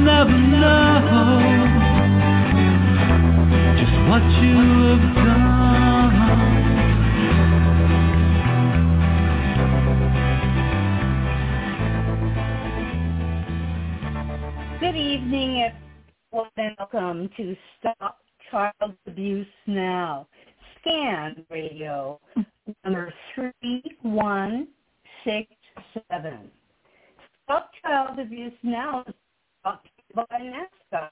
Good evening, welcome to Stop Child Abuse Now. Scan Radio number 3167. Stop Child Abuse Now by NAASCA,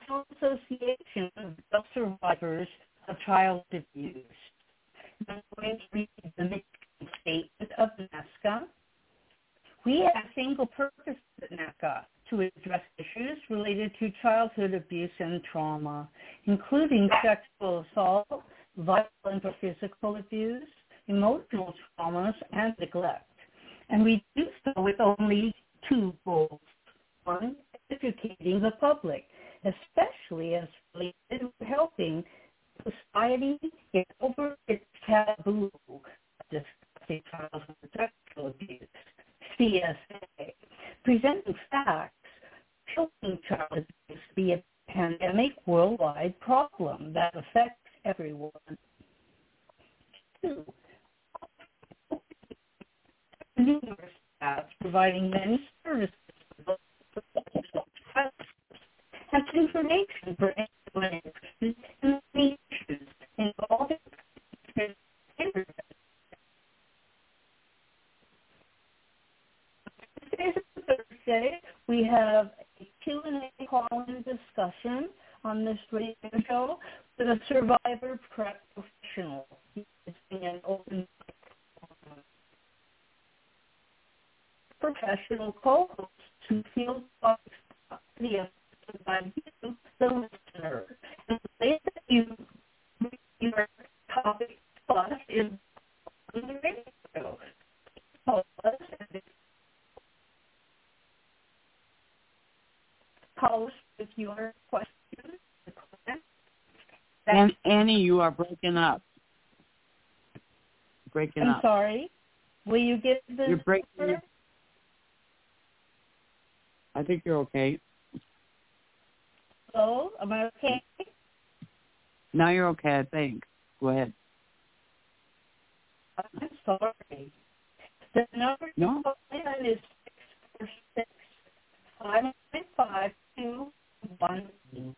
National Association of Survivors of Child Abuse. I'm going to read the mission statement of NAASCA. We have a single purpose at NAASCA to address issues related to childhood abuse and trauma, including sexual assault, violent or physical abuse, emotional traumas, and neglect. And we do so with only two goals. One, educating the public, especially as related to helping society get over its taboo of discussing childhood sexual abuse. CSA, presenting facts showing child abuse be a pandemic worldwide problem that affects everyone. Two, numerous staff providing many services and Thursday, we have a Q&A call-in discussion on this radio show with a survivor professional. Using an open professional co-host who feels the by you, the listener. And the way that you your topic plus is on the radio. Call us at call us with your questions. An- Annie, you are breaking up. Breaking up. I'm up. sorry. Will you get the You're breaking number? I think you're okay. Hello? Am I okay? Now you're okay, I think. Go ahead. I'm sorry. The number No. to call in is six four six five nine five two one eight.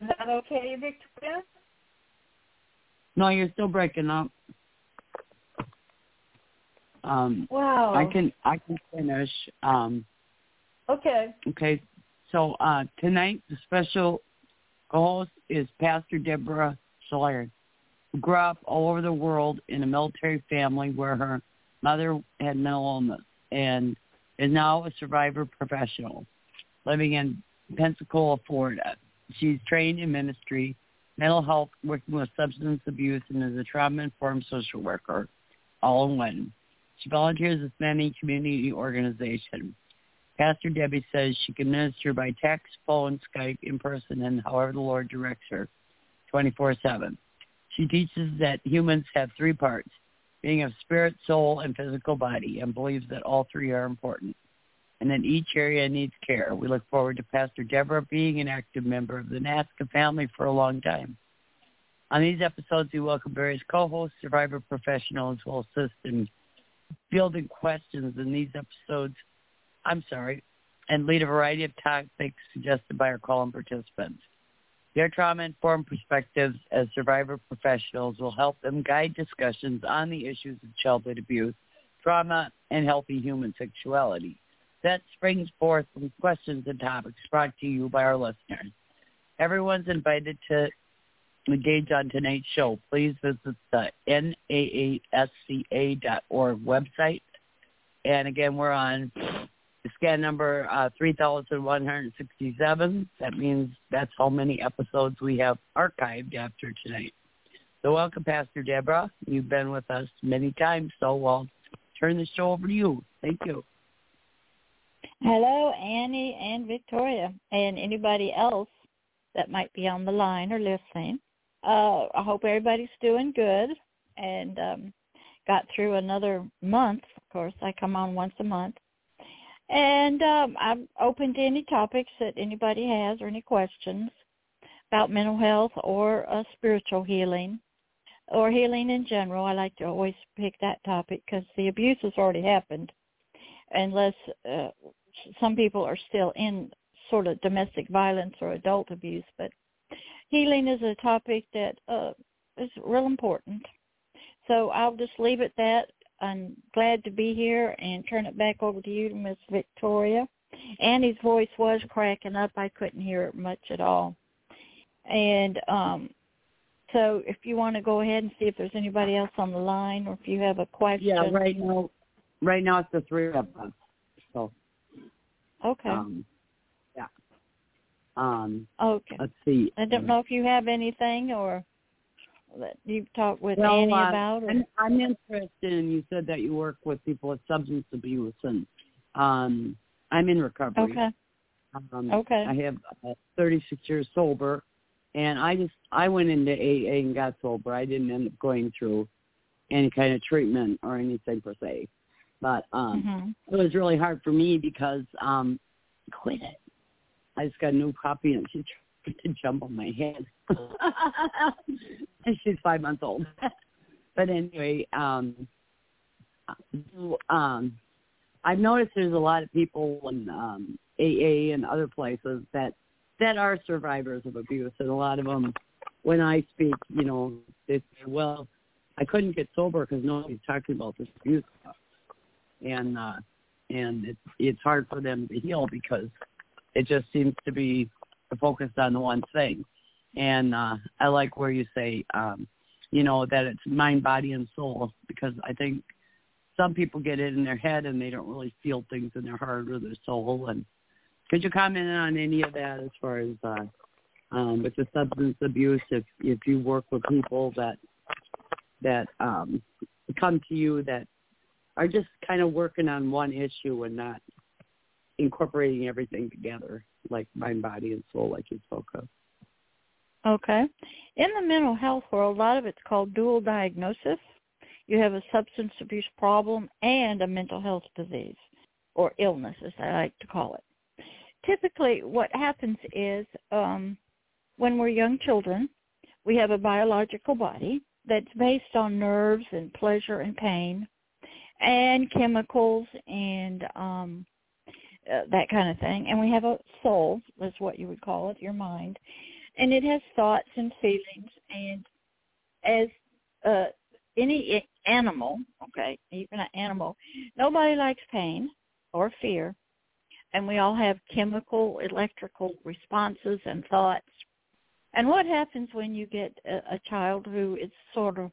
Is that okay, Victoria? No, you're still breaking up. Um, Wow. I can I can finish. Um, Okay. okay, so uh, tonight the special host is Pastor Deborah Schleich, who grew up all over the world in a military family where her mother had mental illness and is now a survivor professional living in Pensacola, Florida. She's trained in ministry, mental health, working with substance abuse, and is a trauma-informed social worker, all in one. She volunteers with many community organizations. Pastor Debbie says she can minister by text, phone, Skype, in person, and however the Lord directs her, 24-7. She teaches that humans have three parts, being of spirit, soul, and physical body, and believes that all three are important, and that each area needs care. We look forward to Pastor Deborah being an active member of the NAASCA family for a long time. On these episodes, we welcome various co-hosts, survivor professionals will assist in fielding questions in these episodes. I'm sorry, and lead a variety of topics suggested by our call-in participants. Their trauma-informed perspectives as survivor professionals will help them guide discussions on the issues of childhood abuse, trauma, and healthy human sexuality. That springs forth from questions and topics brought to you by our listeners. Everyone's invited to engage on tonight's show. Please visit the NAASCA.org website. And again, we're on scan number uh, 3167. That means that's how many episodes we have archived after tonight. So welcome, Pastor Deborah. You've been with us many times, so I'll turn the show over to you. Thank you. Hello, Annie and Victoria, and anybody else that might be on the line or listening. Uh, I hope everybody's doing good and um, got through another month. Of course, I come on once a month. And um, I'm open to any topics that anybody has or any questions about mental health or uh, spiritual healing or healing in general. I like to always pick that topic because the abuse has already happened unless uh, some people are still in sort of domestic violence or adult abuse. But healing is a topic that uh, is real important. So I'll just leave it that. I'm glad to be here and turn it back over to you, Miss Victoria. Annie's voice was cracking up. I couldn't hear it much at all. And um, so if you want to go ahead and see if there's anybody else on the line or if you have a question. Yeah, right now, right now it's the three of us. So. Okay. Um. Um, okay. Let's see. I don't know if you have anything or that you've talked with well, Annie uh, about? Or? I'm, I'm interested in, you said that you work with people with substance abuse, and um, I'm in recovery. Okay. Um, okay. I have uh, 36 years sober, and I just I went into AA and got sober. I didn't end up going through any kind of treatment or anything per se, but um, mm-hmm. it was really hard for me because um, quit it. I just got a new puppy, and she tried to jump on my head. and she's five months old. but anyway, um, um, I've noticed there's a lot of people in um, AA and other places that that are survivors of abuse, and a lot of them, when I speak, you know, they say, "Well, I couldn't get sober because nobody's talking about this abuse stuff," and uh, and it's it's hard for them to heal because it just seems to be focused on the one thing. And uh, I like where you say, um, you know, that it's mind, body, and soul because I think some people get it in their head and they don't really feel things in their heart or their soul. And could you comment on any of that as far as uh, um, with the substance abuse? If if you work with people that that um, come to you that are just kind of working on one issue and not incorporating everything together, like mind, body, and soul, like you spoke of. Okay. In the mental health world, a lot of it's called dual diagnosis. You have a substance abuse problem and a mental health disease or illness, as I like to call it. Typically, what happens is um, when we're young children, we have a biological body that's based on nerves and pleasure and pain and chemicals and um, uh, that kind of thing. And we have a soul, that's what you would call it, your mind. And it has thoughts and feelings. And as uh any animal okay even an animal nobody likes pain or fear. And we all have chemical electrical responses and thoughts. And what happens when you get a, a child who is sort of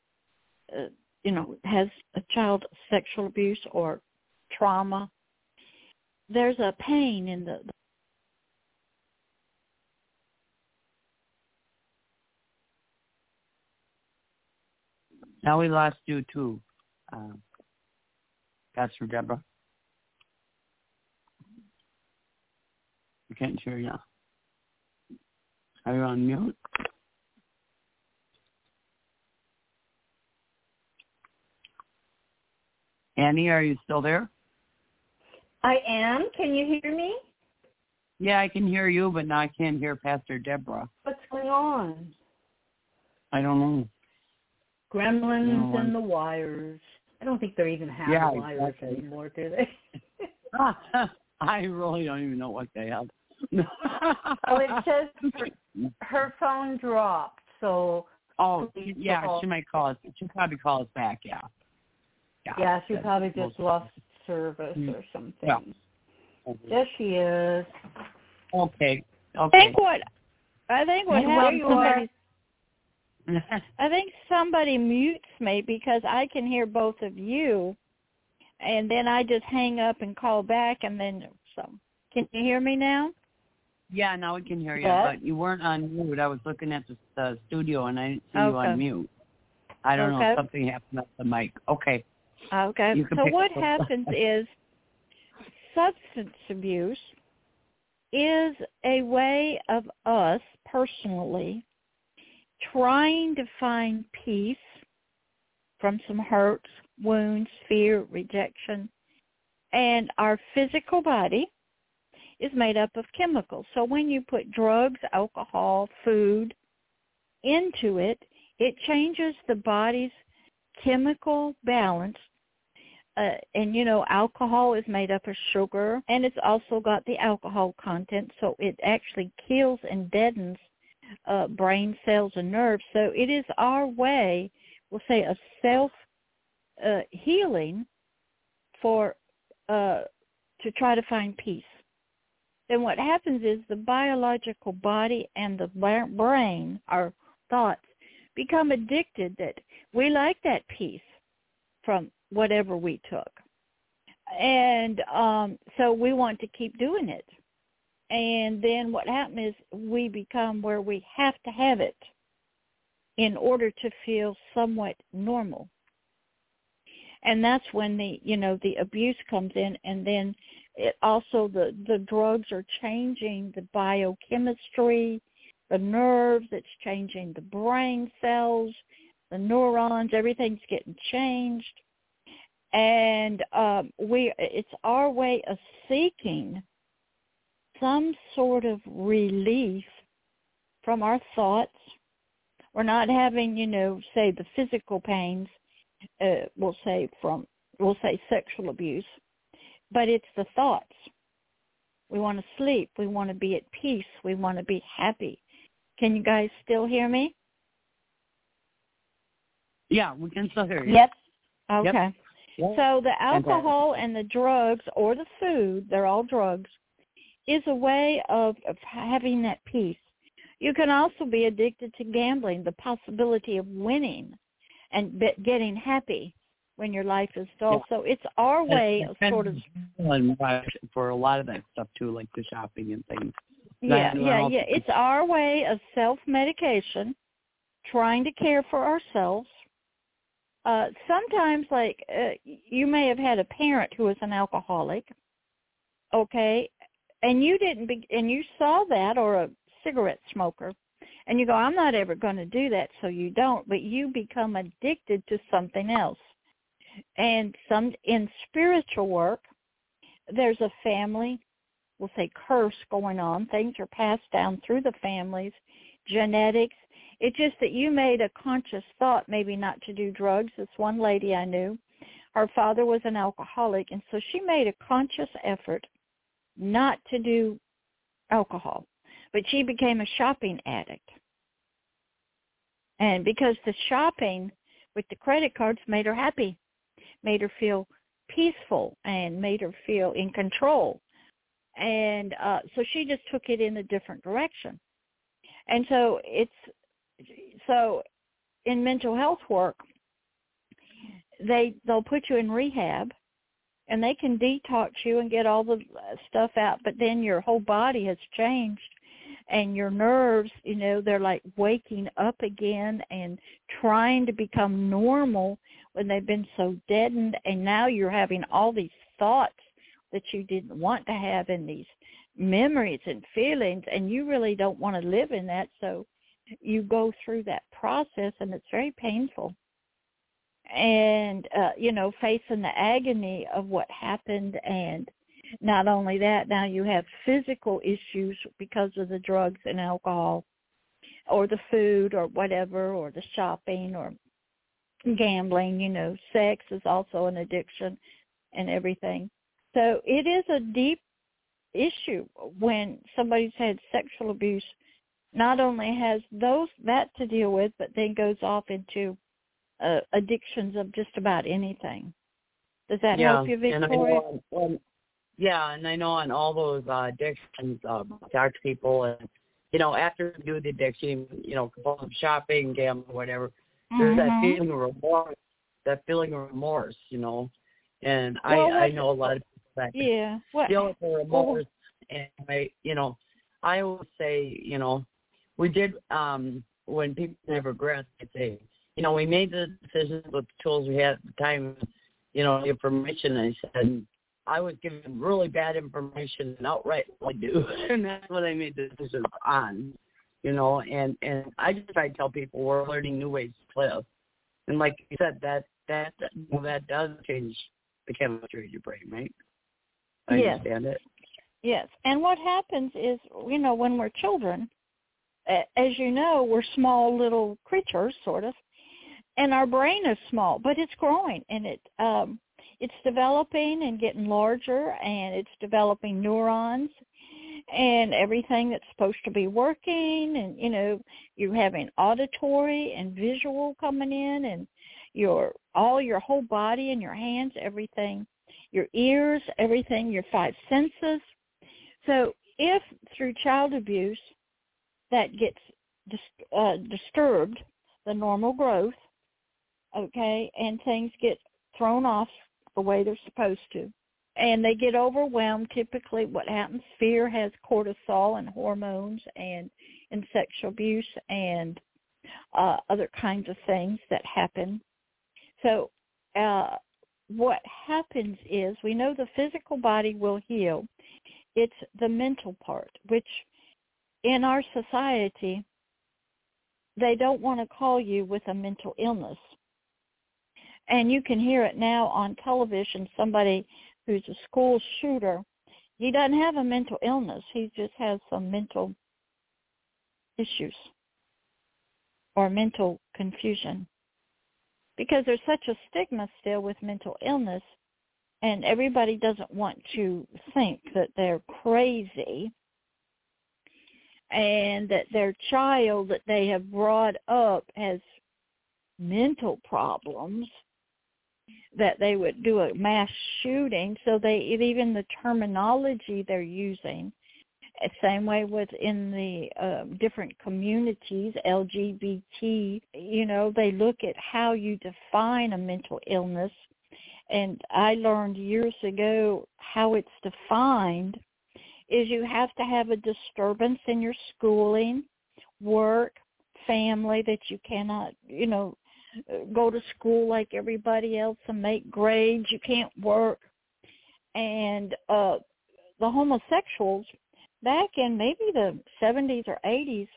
uh, you know has a child sexual abuse or trauma there's a pain in the, Now we lost you too, uh, Pastor Deborah. We can't hear you. Are you on mute? Annie, are you still there? I am. Can you hear me? Yeah, I can hear you, but now I can't hear Pastor Deborah. What's going on? I don't know. Gremlins No, and the wires. I don't think they're even have Yeah, wires exactly. anymore, do they? I really don't even know what they have. oh, it says her, her phone dropped, so. Oh, yeah, call. she might call us. She probably call us back. Yeah. Yeah, yeah she probably just lost service mm-hmm. or something. Yeah. Mm-hmm. There she is. Okay. Okay. I think what I think what happened I think somebody mutes me because I can hear both of you, and then I just hang up and call back, and then so. Can you hear me now? Yeah, now we can hear you, yes. but you weren't on mute. I was looking at the, the studio and I didn't see okay. you on mute. I don't okay. know if something happened with the mic. Okay. Okay. So what happens is substance abuse is a way of us personally trying to find peace from some hurts, wounds, fear, rejection, and our physical body is made up of chemicals. So when you put drugs, alcohol, food into it, it changes the body's chemical balance. Uh, and you know, alcohol is made up of sugar, and it's also got the alcohol content, so it actually kills and deadens uh, brain cells and nerves. So it is our way, we'll say, a self uh, healing for uh, to try to find peace then what happens is the biological body and the brain, our thoughts, become addicted that we like that peace from whatever we took. And um, so we want to keep doing it. And then what happens is we become where we have to have it in order to feel somewhat normal. And that's when the, you know, the abuse comes in and then it also the the drugs are changing the biochemistry the nerves it's changing the brain cells the neurons everything's getting changed and um we it's our way of seeking some sort of relief from our thoughts we're not having you know say the physical pains uh, we'll say from we'll say sexual abuse but it's the thoughts. We want to sleep. We want to be at peace. We want to be happy. Can you guys still hear me? Yeah, we can still hear you. Yep. Okay. Yep. So the alcohol and the drugs or the food, they're all drugs, is a way of, of having that peace. You can also be addicted to gambling, the possibility of winning and getting happy when your life is dull. Yeah. So it's our way of sort of for a lot of that stuff too, like the shopping and things. Yeah, yeah, yeah. It's our way of self-medication, trying to care for ourselves. Uh, sometimes, like uh, you may have had a parent who was an alcoholic, okay, and you didn't, be, and you saw that, or a cigarette smoker, and you go, "I'm not ever going to do that," so you don't. But you become addicted to something else and some in spiritual work, there's a family, we'll say curse going on. Things are passed down through the families, genetics. It's just that you made a conscious thought maybe not to do drugs. This one lady I knew, her father was an alcoholic, and so she made a conscious effort not to do alcohol. But she became a shopping addict. And because the shopping with the credit cards made her happy made her feel peaceful and made her feel in control. And uh, so she just took it in a different direction. And so it's so in mental health work, they they'll put you in rehab and they can detox you and get all the stuff out, but then your whole body has changed and your nerves, you know, they're like waking up again and trying to become normal when they've been so deadened and now you're having all these thoughts that you didn't want to have and these memories and feelings and you really don't want to live in that. So you go through that process and it's very painful. And uh you know facing the agony of what happened and not only that now you have physical issues because of the drugs and alcohol or the food or whatever or the shopping or gambling, you know, sex is also an addiction and everything. So it is a deep issue when somebody's had sexual abuse not only has those that to deal with but then goes off into uh, addictions of just about anything does that yeah, help you and victoria know on, on, yeah and i know on all those uh, addictions uh, talk to people and you know after you do the addiction you know compulsive shopping gambling whatever there's that Mhm. feeling of remorse that feeling of remorse you know and Well, i i know a lot of that yeah what deal with the remorse and I you know I always say, you know, we did um when people have regrets I say, you know, we made the decisions with the tools we had at the time, you know, the information I said I was given really bad information and outright I do and that's what I made the decisions on. You know, and and I just try to tell people we're learning new ways to live. And like you said, that that well, that does change the chemistry of your brain, right? I Yes. understand it. Yes, and what happens is, you know, when we're children, as you know, we're small little creatures, sort of, and our brain is small, but it's growing and it um, it's developing and getting larger, and it's developing neurons and everything that's supposed to be working, and you know, you're having auditory and visual coming in, and your all your whole body and your hands, everything, your ears, everything, your five senses so if through child abuse that gets dis- uh, disturbed, the normal growth, okay, and things get thrown off the way they're supposed to, and they get overwhelmed, typically what happens, fear has cortisol and hormones and in sexual abuse and uh, other kinds of things that happen. So uh, what happens is we know the physical body will heal it's the mental part, which in our society, they don't want to call you with a mental illness. And you can hear it now on television, somebody who's a school shooter, he doesn't have a mental illness. He just has some mental issues or mental confusion. Because there's such a stigma still with mental illness and everybody doesn't want to think that they're crazy and that their child that they have brought up has mental problems that they would do a mass shooting. So they even the terminology they're using same way with in the um, different communities lgbt you know they look at how you define a mental illness and I learned years ago how it's defined is you have to have a disturbance in your schooling, work, family that you cannot, you know, go to school like everybody else and make grades. You can't work. And uh the homosexuals back in maybe the 70s or 80s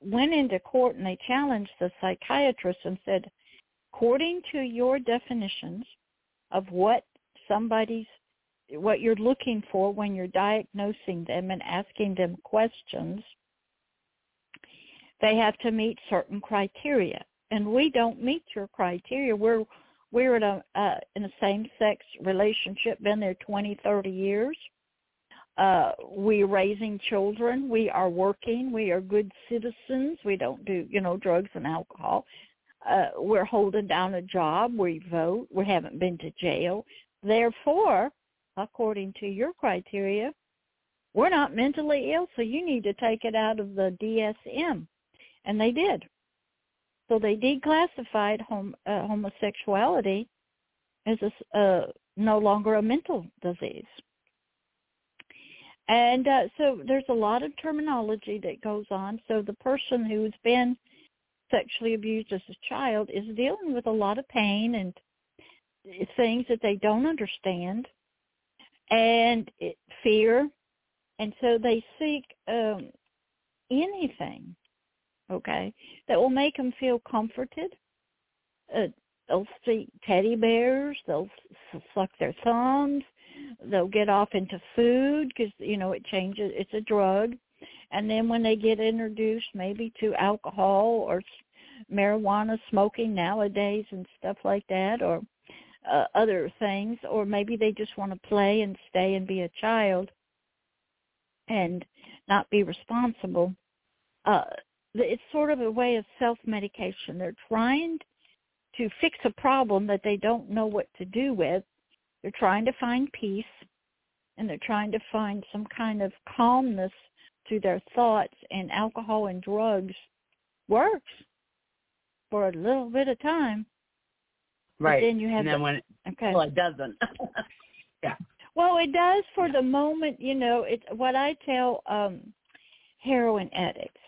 went into court and they challenged the psychiatrists and said, according to your definitions, of what somebody's what you're looking for when you're diagnosing them and asking them questions they have to meet certain criteria. And we don't meet your criteria. We're we're in a uh, in a same sex relationship been there 20 30 years uh we're raising children we are working we are good citizens we don't do you know drugs and alcohol uh, we're holding down a job, we vote, we haven't been to jail. Therefore, according to your criteria, we're not mentally ill, so you need to take it out of the DSM. And they did. So they declassified hom- uh, homosexuality as a, uh, no longer a mental disease. And uh, so there's a lot of terminology that goes on. So the person who's been sexually abused as a child is dealing with a lot of pain and things that they don't understand and it, fear and so they seek um anything okay that will make them feel comforted uh, they'll see teddy bears they'll suck their thumbs they'll get off into food because you know it changes it's a drug and then when they get introduced maybe to alcohol or marijuana smoking nowadays and stuff like that or uh, other things or maybe they just want to play and stay and be a child and not be responsible. Uh, it's sort of a way of self-medication. They're trying to fix a problem that they don't know what to do with. They're trying to find peace, and they're trying to find some kind of calmness through their thoughts, and alcohol and drugs works for a little bit of time. Right. But then you have and then the, when it, okay. well, it doesn't. yeah. Well, it does for the moment. You know, it's what I tell um heroin addicts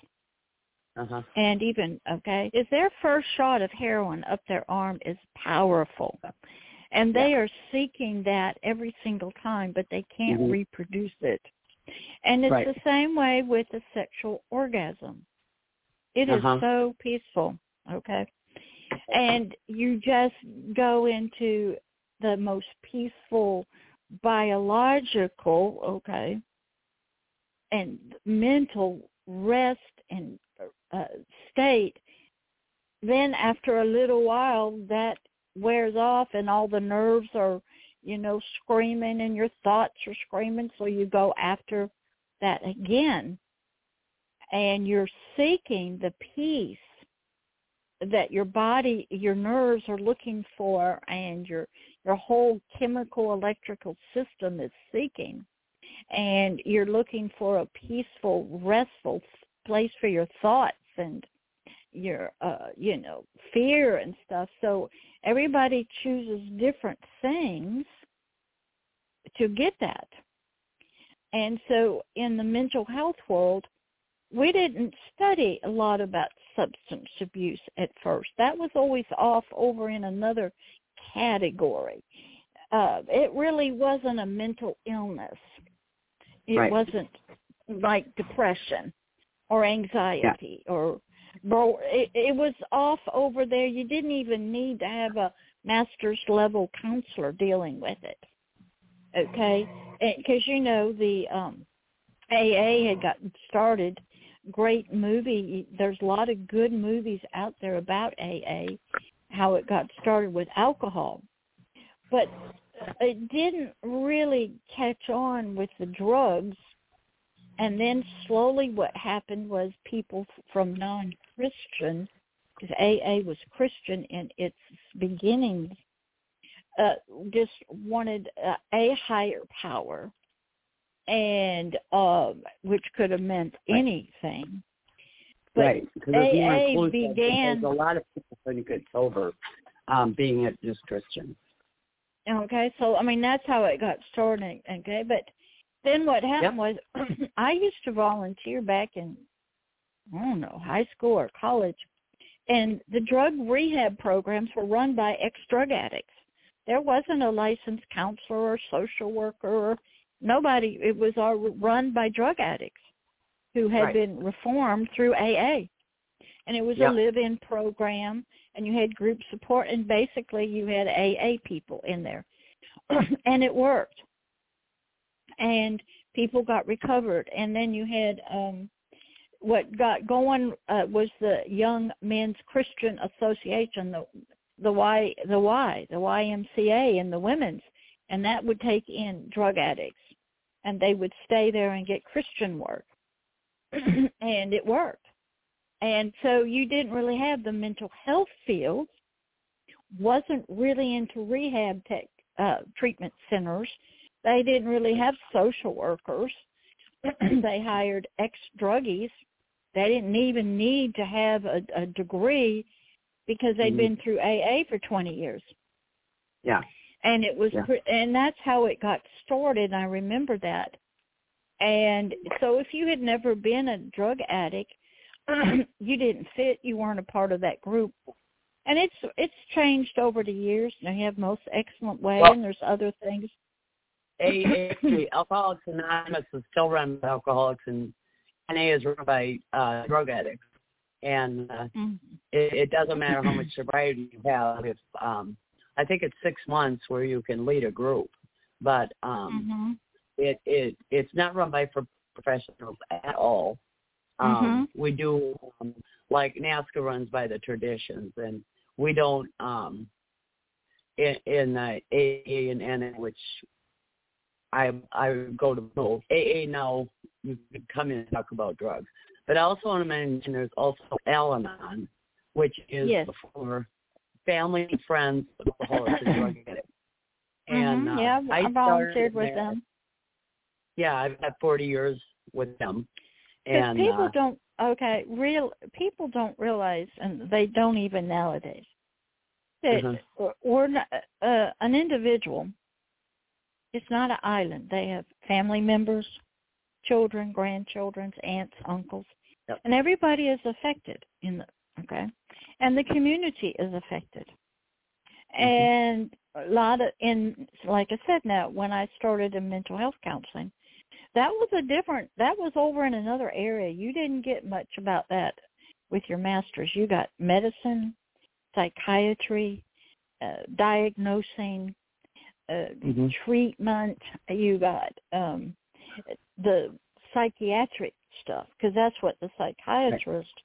Uh-huh. and even okay is their first shot of heroin up their arm is powerful and they are seeking that every single time but they can't Mhm. reproduce it and it's Right. the same way with the sexual orgasm It is Uh-huh. so peaceful okay and you just go into the most peaceful biological okay and mental rest and uh, state, then after a little while that wears off and all the nerves are, you know, screaming and your thoughts are screaming, so you go after that again. And you're seeking the peace that your body, your nerves are looking for and your your whole chemical electrical system is seeking and you're looking for a peaceful, restful place for your thoughts and your uh you know fear and stuff. So everybody chooses different things to get that. And so in the mental health world we didn't study a lot about substance abuse at first. That was always off over in another category. Uh it really wasn't a mental illness. It Right. wasn't like depression or anxiety or bro it, it was off over there. You didn't even need to have a master's level counselor dealing with it okay? Because you know the um aa had gotten started. Great movie. There's a lot of good movies out there about aa how it got started with alcohol. But it didn't really catch on with the drugs and then slowly what happened was people from non-Christian, because AA was Christian in its beginnings, uh, just wanted uh, a higher power, and um, which could have meant Right. anything. But right. Because it's AA began- a lot of people couldn't get sober um, being a just Christian. Okay, so I mean that's how it got started. Okay, but then what happened was I used to volunteer back in I don't know high school or college, and the drug rehab programs were run by ex-drug addicts. There wasn't a licensed counselor or social worker or nobody. It was all run by drug addicts who had Right. been reformed through AA, and it was Yep. a live-in program and you had group support and basically you had AA people in there. and it worked. And people got recovered and then you had um what got going uh, was the Young Men's Christian Association, the the Y the Y, the YMCA and the women's and that would take in drug addicts and they would stay there and get Christian work. and it worked. And so you didn't really have the mental health field, wasn't really into rehab tech, uh, treatment centers. They didn't really have social workers. they hired ex-druggies. They didn't even need to have a, a degree because they had Mhm. been through AA for 20 years. Yeah. And it was, Yeah. pre- and that's how it got started. I remember that. And so if you had never been a drug addict, you didn't fit, you weren't a part of that group. And it's it's changed over the years. Now you have most excellent way Well- and there's other things. AA, Alcoholics Anonymous is still run by alcoholics, and NA is run by uh, drug addicts. And uh, Mhm. it, it doesn't matter how much sobriety you have. If um, I think it's six months where you can lead a group, but um, Mhm. it it it's not run by pro- professionals at all. Um, We do um, like NAASCA runs by the traditions, and we don't um, in, in uh, AA and NA, which I I go to both. AA now you could come in and talk about drugs. But I also want to mention there's also Al-Anon, which is Yes. for family and friends of alcoholics and drug addicts. And Mhm, uh, yeah, I I volunteered with there. them. Yeah, I've had 40 years with them. And people uh, don't okay, real people don't realize, and they don't even nowadays, that Mhm. we're not, uh, an individual. It's not an island. They have family members, children, grandchildren, aunts, uncles, Yep. and everybody is affected in the okay, and the community is affected. Mm-hmm. And a lot of in like I said now, when I started in mental health counseling, that was a different that was over in another area you didn't get much about that with your masters you got medicine psychiatry uh, diagnosing uh, Mhm. treatment. You got um the psychiatric stuff because that's what the psychiatrist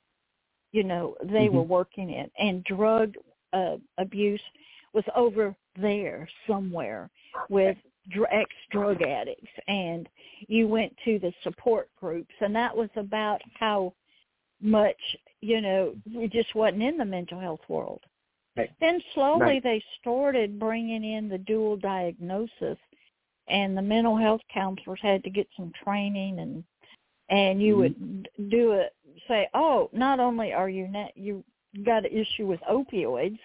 you know they Mhm. were working in. And drug uh, abuse was over there somewhere with dr- ex-drug addicts. And you went to the support groups and that was about how much you know it just wasn't in the mental health world Right. then slowly Right. they started bringing in the dual diagnosis and the mental health counselors had to get some training and and you Mhm. would do it say oh not only are you not you got an issue with opioids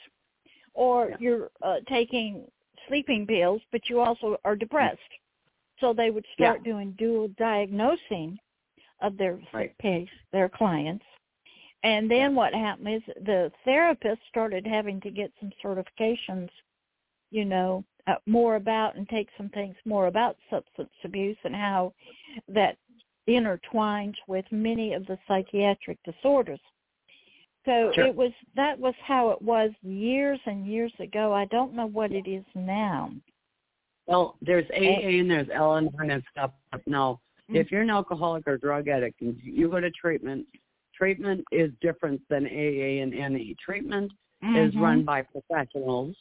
or Yeah. you're uh, taking sleeping pills but you also are depressed so they would start doing dual diagnosing of their Right. case their clients and then what happened is the therapist started having to get some certifications you know uh, more about and take some things more about substance abuse and how that intertwines with many of the psychiatric disorders so Sure. it was that was how it was years and years ago i don't know what it is now Well, there's AA and there's Al-Anon and stuff. Now, Mm. if you're an alcoholic or drug addict and you go to treatment, treatment is different than AA and NA. Treatment is Mhm. run by professionals,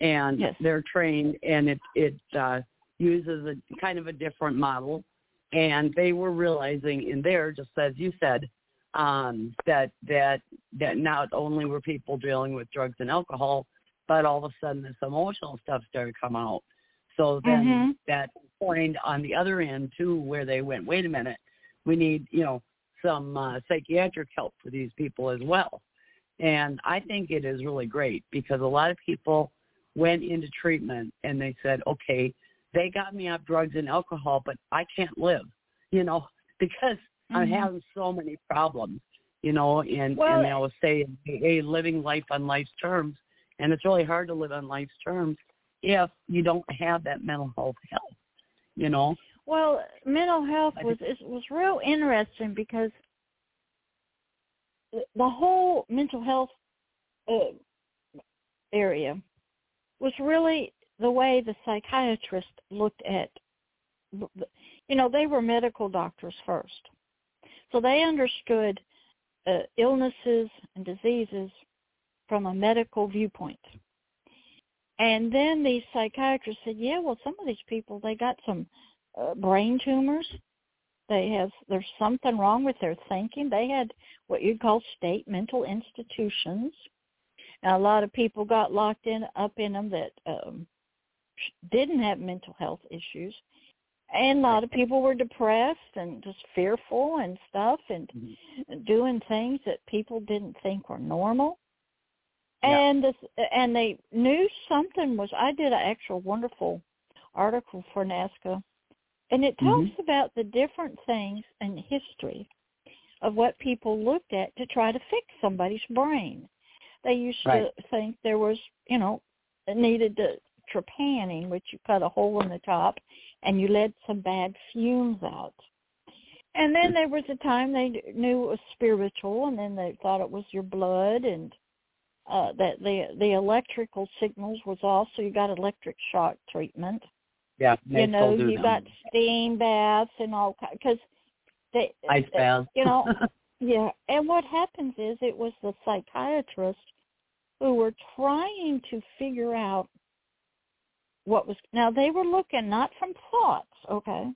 and Yes. they're trained, and it it uh, uses a kind of a different model. And they were realizing in there, just as you said, um, that that that not only were people dealing with drugs and alcohol, but all of a sudden this emotional stuff started coming out. So then Mhm. that point on the other end too, where they went, wait a minute, we need you know some uh, psychiatric help for these people as well. And I think it is really great because a lot of people went into treatment and they said, okay, they got me off drugs and alcohol, but I can't live, you know, because I'm Mhm. having so many problems, you know, and, Well- and they always say, hey, living life on life's terms. And it's really hard to live on life's terms if you don't have that mental health help, you know. Well, mental health was it was real interesting because the- the whole mental health uh, area was really the way the psychiatrist looked at you know they were medical doctors first. So they understood uh, illnesses and diseases from a medical viewpoint. And then these psychiatrists said yeah well some of these people they got some uh, brain tumors. They have there's something wrong with their thinking. They had what you'd call state mental institutions. And a lot of people got locked in up in them that um didn't have mental health issues. And a lot of people were depressed and just fearful and stuff and Mhm. doing things that people didn't think were normal. Yeah. and this and they knew something was i did an actual wonderful article for NAASCA and it talks Mhm. about the different things in history of what people looked at to try to fix somebody's brain. They used Right. to think there was, you know, it needed to trepanning, which you cut a hole in the top and you let some bad fumes out. And then there was a time they knew it was spiritual, and then they thought it was your blood, and uh, that the the electrical signals was also you got electric shock treatment Yeah, you know, you them. got steam baths and all because they ice uh, baths. you know, yeah. And what happens is it was the psychiatrists who were trying to figure out what was now they were looking not from thoughts, okay.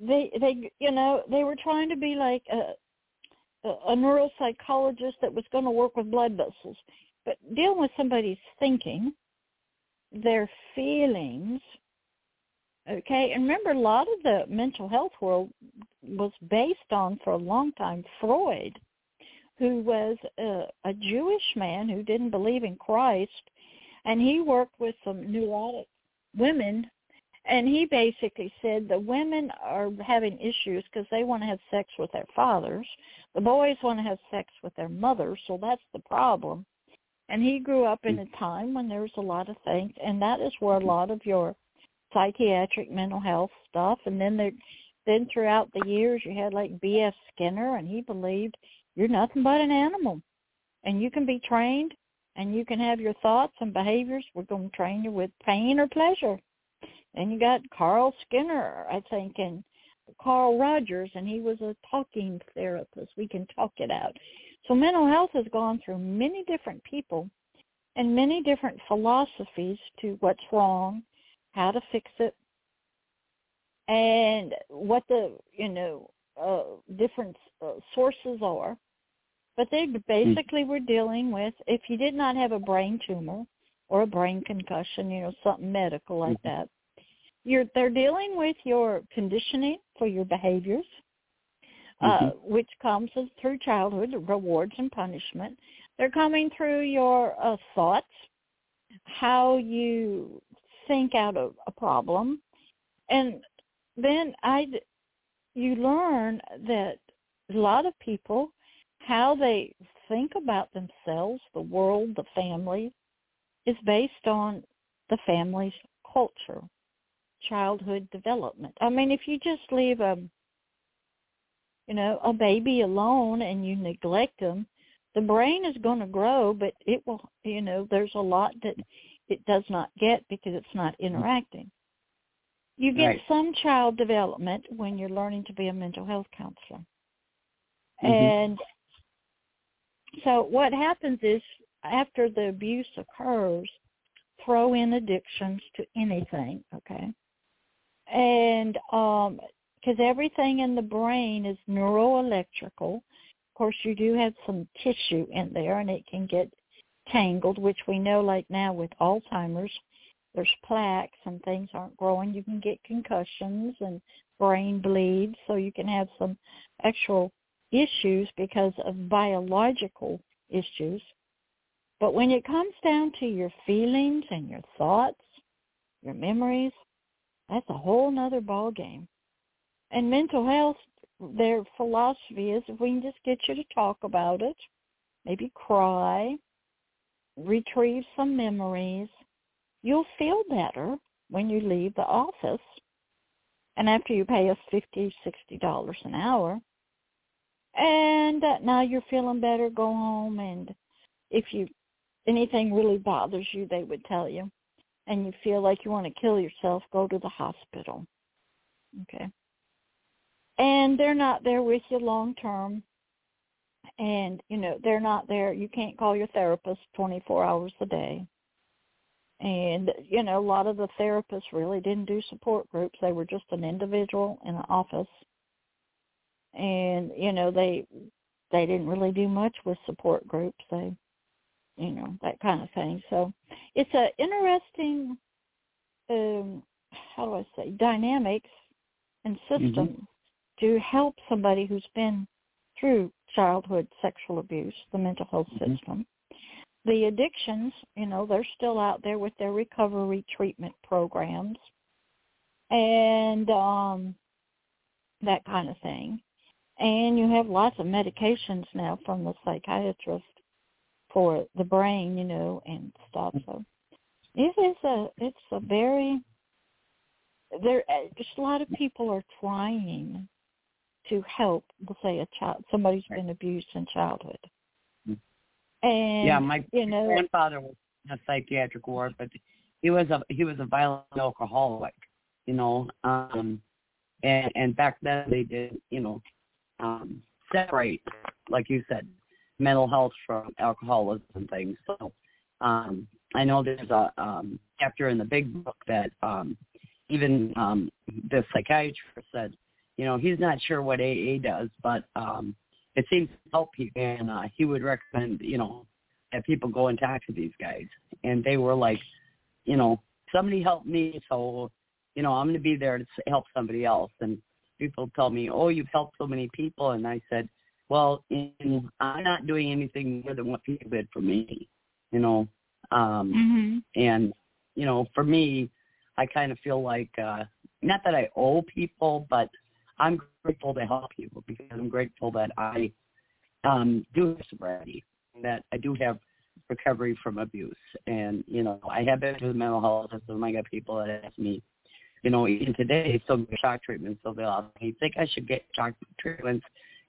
they they you know they were trying to be like a a neuropsychologist that was going to work with blood vessels, but dealing with somebody's thinking, their feelings. Okay, and remember, a lot of the mental health world was based on for a long time Freud, who was a, a Jewish man who didn't believe in Christ, and he worked with some neurotic women and he basically said the women are having issues because they want to have sex with their fathers. The boys want to have sex with their mothers, so that's the problem. And he grew up in mm. a time when there was a lot of things, and that is where a mm-hmm. lot of your psychiatric mental health stuff. And then there, then throughout the years, you had like B.F. Skinner, and he believed you're nothing but an animal, and you can be trained, and you can have your thoughts and behaviors. We're going to train you with pain or pleasure and you got Carl Skinner, I think, and Carl Rogers, and he was a talking therapist. We can talk it out. So mental health has gone through many different people and many different philosophies to what's wrong, how to fix it, and what the you know uh, different uh, sources are. But they hmm. basically were dealing with if you did not have a brain tumor or a brain concussion, you know, something medical like mm-hmm. that, you're they're dealing with your conditioning for your behaviors, mm-hmm. uh, which comes through childhood rewards and punishment. They're coming through your uh, thoughts, how you think out of a problem, and then I you learn that a lot of people how they think about themselves, the world, the family, is based on the family's culture childhood development. I mean, if you just leave a you know, a baby alone and you neglect them, the brain is going to grow, but it will, you know, there's a lot that it does not get because it's not interacting. You get right. some child development when you're learning to be a mental health counselor. Mm-hmm. And so what happens is after the abuse occurs, throw in addictions to anything, okay? and um because everything in the brain is neuroelectrical. Of course, you do have some tissue in there, and it can get tangled, which we know, like now with Alzheimer's, there's plaques and things aren't growing. You can get concussions and brain bleeds, so you can have some actual issues because of biological issues. But when it comes down to your feelings and your thoughts, your memories, that's a whole nother ball game. And mental health, their philosophy is if we can just get you to talk about it, maybe cry, retrieve some memories, you'll feel better when you leave the office. And after you pay us fifty, sixty dollars an hour, and uh, now you're feeling better, go home. And if you anything really bothers you, they would tell you and you feel like you want to kill yourself, go to the hospital. Okay. And they're not there with you long term. And, you know, they're not there. You can't call your therapist 24 hours a day. And, you know, a lot of the therapists really didn't do support groups. They were just an individual in an office. And, you know, they they didn't really do much with support groups. They you know that kind of thing. So it's a interesting, um, how do I say, dynamics and system mm-hmm. To help somebody who's been through childhood sexual abuse, the mental health mm-hmm. system. The addictions, you know, they're still out there with their recovery treatment programs and um that kind of thing. And you have lots of medications now from the psychiatrist for the brain, you know, and stuff. So it is a it's a very there uh, just a lot of people are trying to help let's say a child somebody's been abused in childhood. And yeah, my you know, grandfather was in a psychiatric ward, but he was a he was a violent alcoholic, you know. Um and and back then they did, you know, um separate, like you said, mental health from alcoholism and things. So um, I know there's a um, chapter in the big book that um, even um, the psychiatrist said you know, he's not sure what AA does, but um, it seems to help people. And uh, he would recommend, you know, that people go and talk to these guys. And they were like, you know, somebody helped me, so you know, I'm going to be there to help somebody else. And people tell me, oh, you've helped so many people, and I said, well, in, I'm not doing anything more than what people did for me, you know. Um, mm-hmm. And you know, for me, I kind of feel like uh, not that I owe people, but I'm grateful to help people because I'm grateful that I um, do have sobriety, that I do have recovery from abuse, and you know, I have been to the mental health system. I got people that ask me, you know, even today, still get shock treatment, so they'll ask me, think I should get shock treatments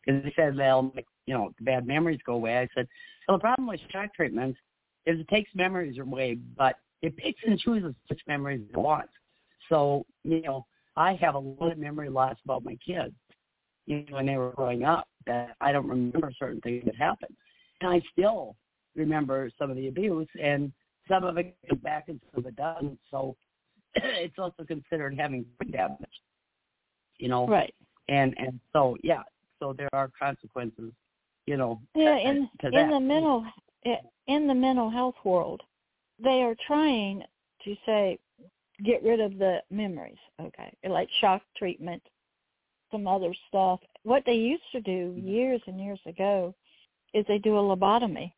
because they said they'll make, you know, bad memories go away. I said, well, the problem with shock treatments is it takes memories away, but it picks and chooses which memories it wants. So, you know, I have a lot of memory loss about my kids, you know, when they were growing up that I don't remember certain things that happened. And I still remember some of the abuse and some of it comes back and some of it doesn't. So it's also considered having brain damage, you know. Right. And and so yeah, so there are consequences, you know. Yeah, in in that. the mental in the mental health world, they are trying to say get rid of the memories. Okay, like shock treatment, some other stuff. What they used to do Mm-hmm. years and years ago is they do a lobotomy.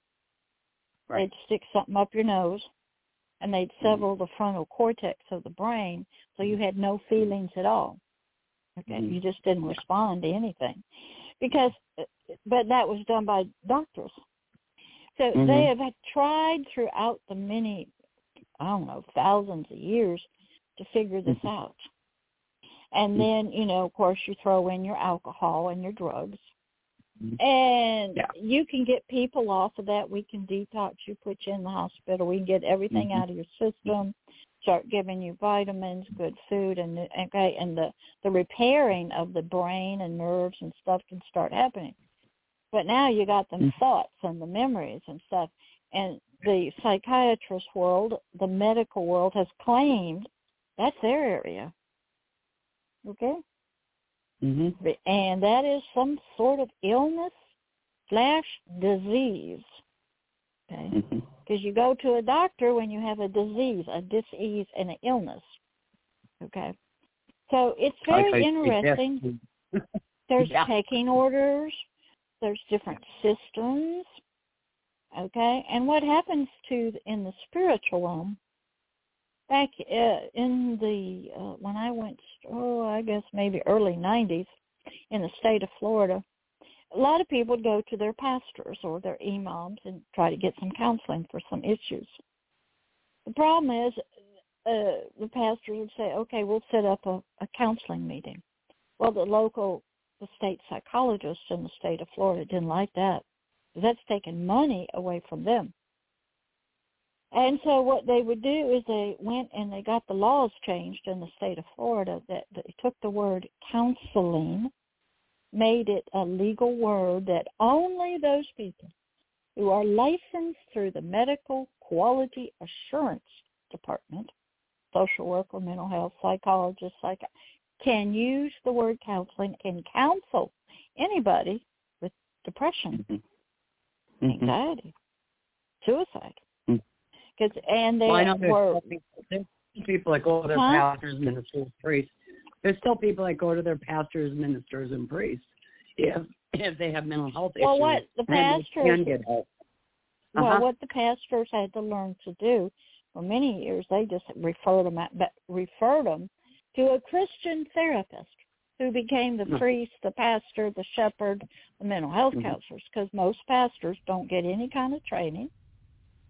Right. They'd stick something up your nose, and they'd Mm-hmm. sever the frontal cortex of the brain, so you had no feelings at all. Okay, Mhm. you just didn't respond to anything, because, but that was done by doctors. So Mhm. they have tried throughout the many, I don't know, thousands of years to figure this Mhm. out. And then, you know, of course, you throw in your alcohol and your drugs. Mhm. And Yeah. you can get people off of that. We can detox you, put you in the hospital. We can get everything Mhm. out of your system, start giving you vitamins, good food, and the- okay, and the the repairing of the brain and nerves and stuff can start happening. But now you got them Mhm. thoughts and the memories and stuff. And the psychiatrist world, the medical world has claimed that's their area. Okay? Mhm. And that is some sort of illness slash disease. Okay? Because you go to a doctor when you have a disease, a disease, and an illness. Okay? So it's very interesting. There's Yeah. taking orders. There's different systems. Okay, and what happens to in the spiritual realm? Back uh, in the uh, when I went, oh, I guess maybe early '90s, in the state of Florida, a lot of people would go to their pastors or their imams and try to get some counseling for some issues. The problem is, uh, the pastors would say, "Okay, we'll set up a, a counseling meeting." Well, the local the state psychologist in the state of Florida didn't like that. That's taking money away from them. And so what they would do is they went and they got the laws changed in the state of Florida that they took the word counseling, made it a legal word that only those people who are licensed through the Medical Quality Assurance Department, social worker, mental health, psychologist, psych can use the word counseling and counsel anybody with depression, Mhm. Mhm. anxiety, suicide. Mm. Cause, and they Well, I know were people, there's people that go to their Huh? pastors, ministers, priests. There's still people that go to their pastors, ministers, and priests if if they have mental health Well, issues. what the pastors- can get help. well, Uh-huh. what the pastors had to learn to do for many years, they just referred them out, but referred them to a Christian therapist who became the priest, the pastor, the shepherd, the mental health Mhm. counselors. Because most pastors don't get any kind of training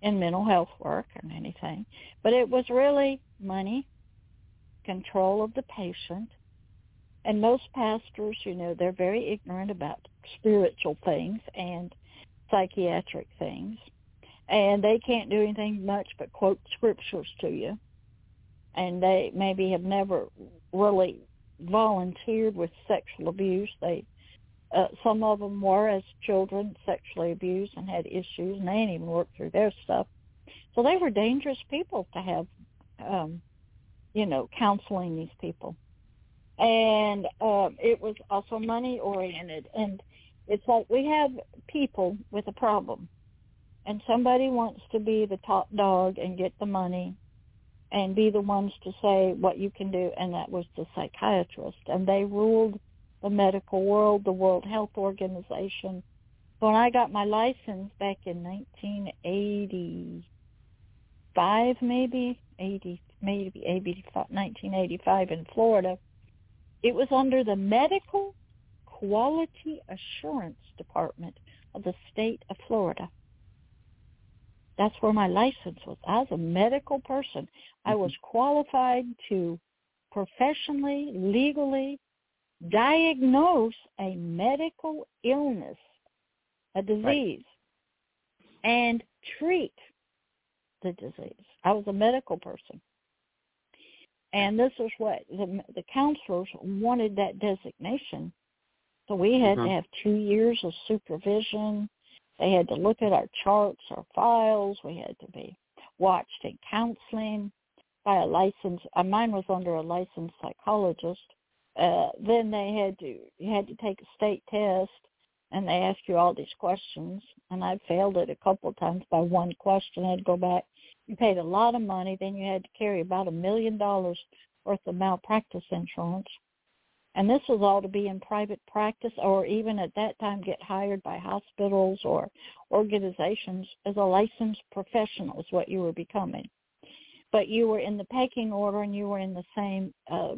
in mental health work or anything, but it was really money, control of the patient, and most pastors, you know, they're very ignorant about spiritual things and psychiatric things. And they can't do anything much but quote scriptures to you. And they maybe have never really volunteered with sexual abuse. They uh, some of them were as children sexually abused and had issues, and they didn't even work through their stuff. So they were dangerous people to have, um, you know, counseling these people. and um, it was also money oriented. And it's like we have people with a problem, and somebody wants to be the top dog and get the money, and be the ones to say what you can do, and that was the psychiatrist, and they ruled the medical world, the World Health Organization. When I got my license back in 1985, maybe 80, maybe 80, 1985 in Florida, it was under the Medical Quality Assurance Department of the state of Florida. That's where my license was. I was a medical person. Mm-hmm. I was qualified to professionally, legally diagnose a medical illness, a disease, right. and treat the disease. I was a medical person. And this is what the, the counselors wanted that designation. So we had mm-hmm. to have two years of supervision. They had to look at our charts, our files. We had to be watched in counseling by a licensed, uh, mine was under a licensed psychologist. Uh, then they had to, you had to take a state test and they asked you all these questions and I failed it a couple of times by one question. I'd go back you paid a lot of money. Then you had to carry about a million dollars worth of malpractice insurance. And this was all to be in private practice or even at that time get hired by hospitals or organizations as a licensed professional is what you were becoming. But you were in the pecking order and you were in the same, uh,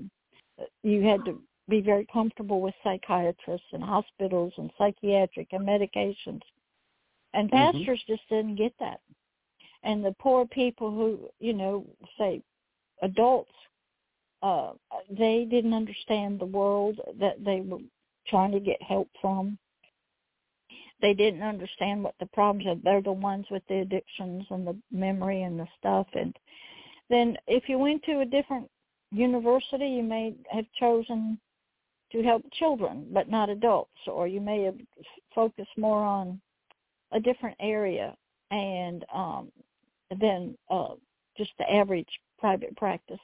you had to be very comfortable with psychiatrists and hospitals and psychiatric and medications. And mm-hmm. pastors just didn't get that and the poor people who you know say adults uh they didn't understand the world that they were trying to get help from. They didn't understand what the problems are. They're the ones with the addictions and the memory and the stuff. And then if you went to a different university you may have chosen to help children but not adults or you may have focused more on a different area and um than uh, just the average private practice.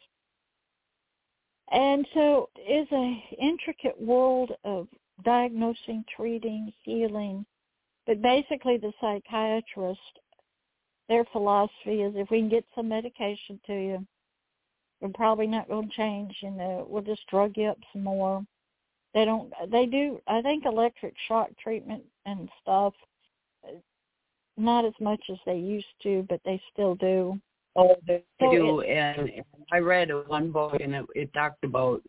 And so it's a intricate world of diagnosing, treating, healing. But basically the psychiatrist, their philosophy is if we can get some medication to you, we're probably not going to change, you know, we'll just drug you up some more. They don't, they do, I think electric shock treatment and stuff not as much as they used to, but they still do. Oh, they do. And, and I read one book, and it, it talked about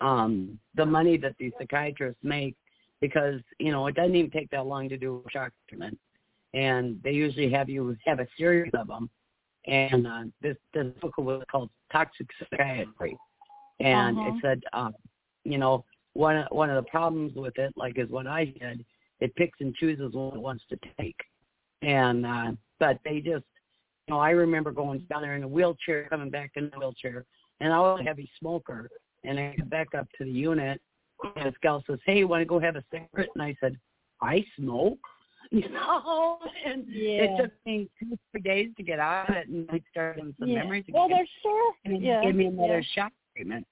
um the money that these psychiatrists make because you know it doesn't even take that long to do a shock treatment, and they usually have you have a series of them. And uh, this this book was called Toxic Psychiatry, and uh-huh. it said, um, you know, one one of the problems with it, like is what I did, it picks and chooses what it wants to take and uh but they just you know, I remember going down there in a wheelchair, coming back in the wheelchair, and I was a heavy smoker. And I get back up to the unit, and this gal says, "Hey, you want to go have a cigarette?" And I said, "I smoke." You know, and yeah. it took me two, three days to get out of it, and I started having some yeah. memories again. Well, there's sure, and yeah, gave me another yeah. shock treatment.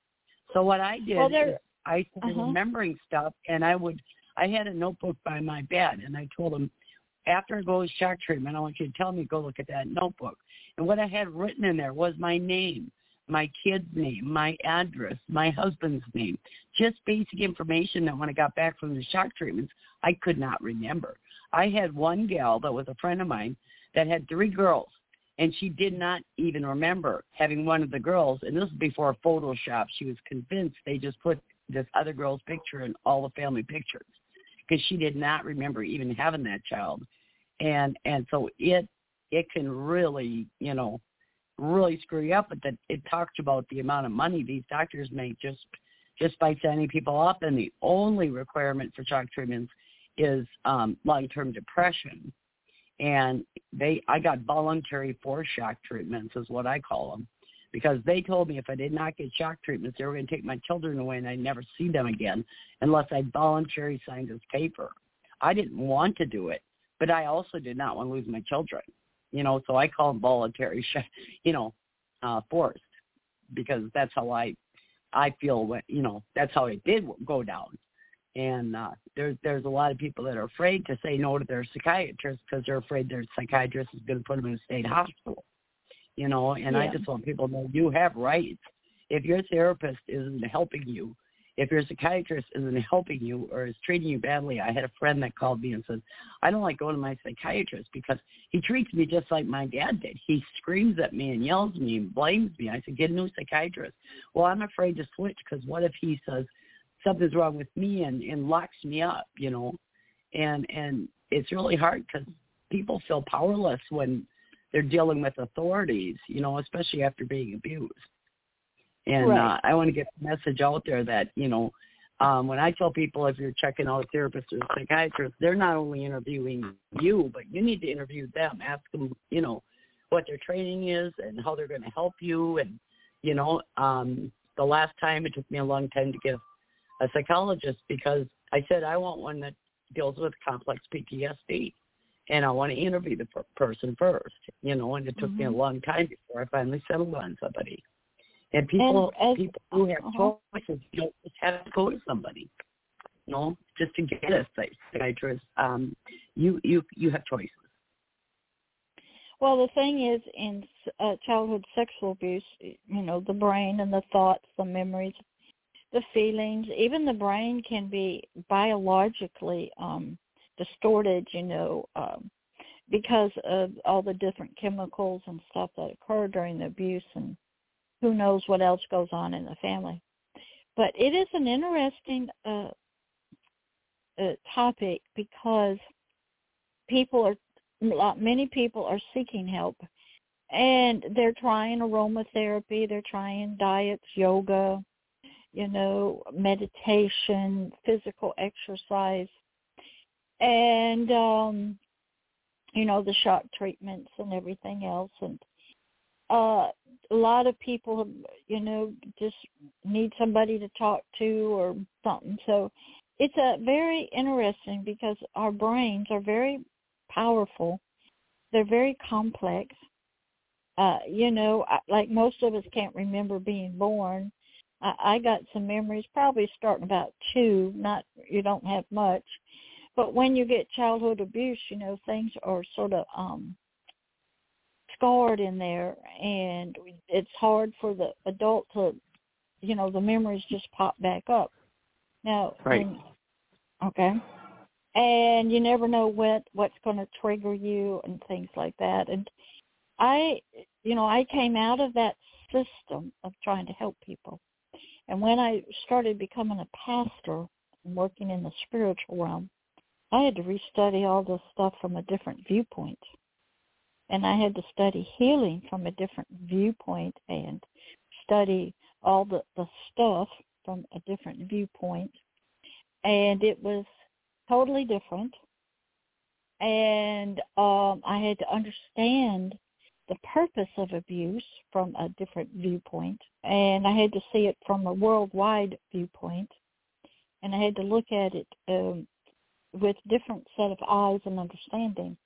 So what I did well, is I started uh-huh. remembering stuff, and I would I had a notebook by my bed, and I told them after I go to shock treatment, I want you to tell me go look at that notebook. And what I had written in there was my name, my kid's name, my address, my husband's name, just basic information that when I got back from the shock treatments, I could not remember. I had one gal that was a friend of mine that had three girls, and she did not even remember having one of the girls. And this was before Photoshop. She was convinced they just put this other girl's picture in all the family pictures because she did not remember even having that child. And and so it it can really you know really screw you up but that it talks about the amount of money these doctors make just just by signing people up. And the only requirement for shock treatments is um long term depression. And they i got voluntary force shock treatments is what i call them because they told me if i did not get shock treatments they were going to take my children away and i'd never see them again unless i voluntarily signed this paper i didn't want to do it but I also did not want to lose my children. You know, so I call them voluntary, you know, uh, forced because that's how I I feel what you know that's how it did go down. And uh, there's there's a lot of people that are afraid to say no to their psychiatrist because they're afraid their psychiatrist is going to put them in a state hospital. You know, and Yeah. I just want people to know you have rights. If your therapist isn't helping you, if your psychiatrist isn't helping you or is treating you badly, I had a friend that called me and said, I don't like going to my psychiatrist because he treats me just like my dad did. He screams at me and yells at me and blames me. I said, get a new psychiatrist. Well, I'm afraid to switch because what if he says something's wrong with me and, and locks me up, you know? And, and it's really hard because people feel powerless when they're dealing with authorities, you know, especially after being abused. And Right. uh, I want to get the message out there that, you know, um, when I tell people if you're checking out a therapist or a psychiatrist, they're not only interviewing you, but you need to interview them. Ask them, you know, what their training is and how they're going to help you. And, you know, um, the last time it took me a long time to get a psychologist because I said I want one that deals with complex PTSD. And I want to interview the per- person first, you know, and it took me a Mhm. long time before I finally settled on somebody. And people, And as- people who have uh-huh. choices, you don't just have to go to somebody, you know, just to get a psychiatrist. Um, you, you, you have choices. Well, the thing is, in uh, childhood sexual abuse, you know, the brain and the thoughts, the memories, the feelings, even the brain can be biologically um, distorted, you know, um, because of all the different chemicals and stuff that occur during the abuse and who knows what else goes on in the family. But it is an interesting uh, uh, topic because people are many people are seeking help and they're trying aromatherapy they're trying diets yoga you know meditation physical exercise and um you know the shock treatments and everything else and uh a lot of people you know just need somebody to talk to or something so it's a very interesting because our brains are very powerful. They're very complex. Uh, you know, I- like most of us can't remember being born. I, I got some memories, probably starting about two. Not you don't have much, but when you get childhood abuse, you know things are sort of um scarred in there, and it's hard for the adult to, you know, the memories just pop back up. Now, Right. when- okay and you never know what what's going to trigger you and things like that and i you know i came out of that system of trying to help people and when i started becoming a pastor and working in the spiritual realm i had to restudy all this stuff from a different viewpoint. And i had to study healing from a different viewpoint and study all the the stuff from a different viewpoint. And it was totally different. And um i had to understand the purpose of abuse from a different viewpoint. And i had to see it from a worldwide viewpoint. And i had to look at it um with different set of eyes and understanding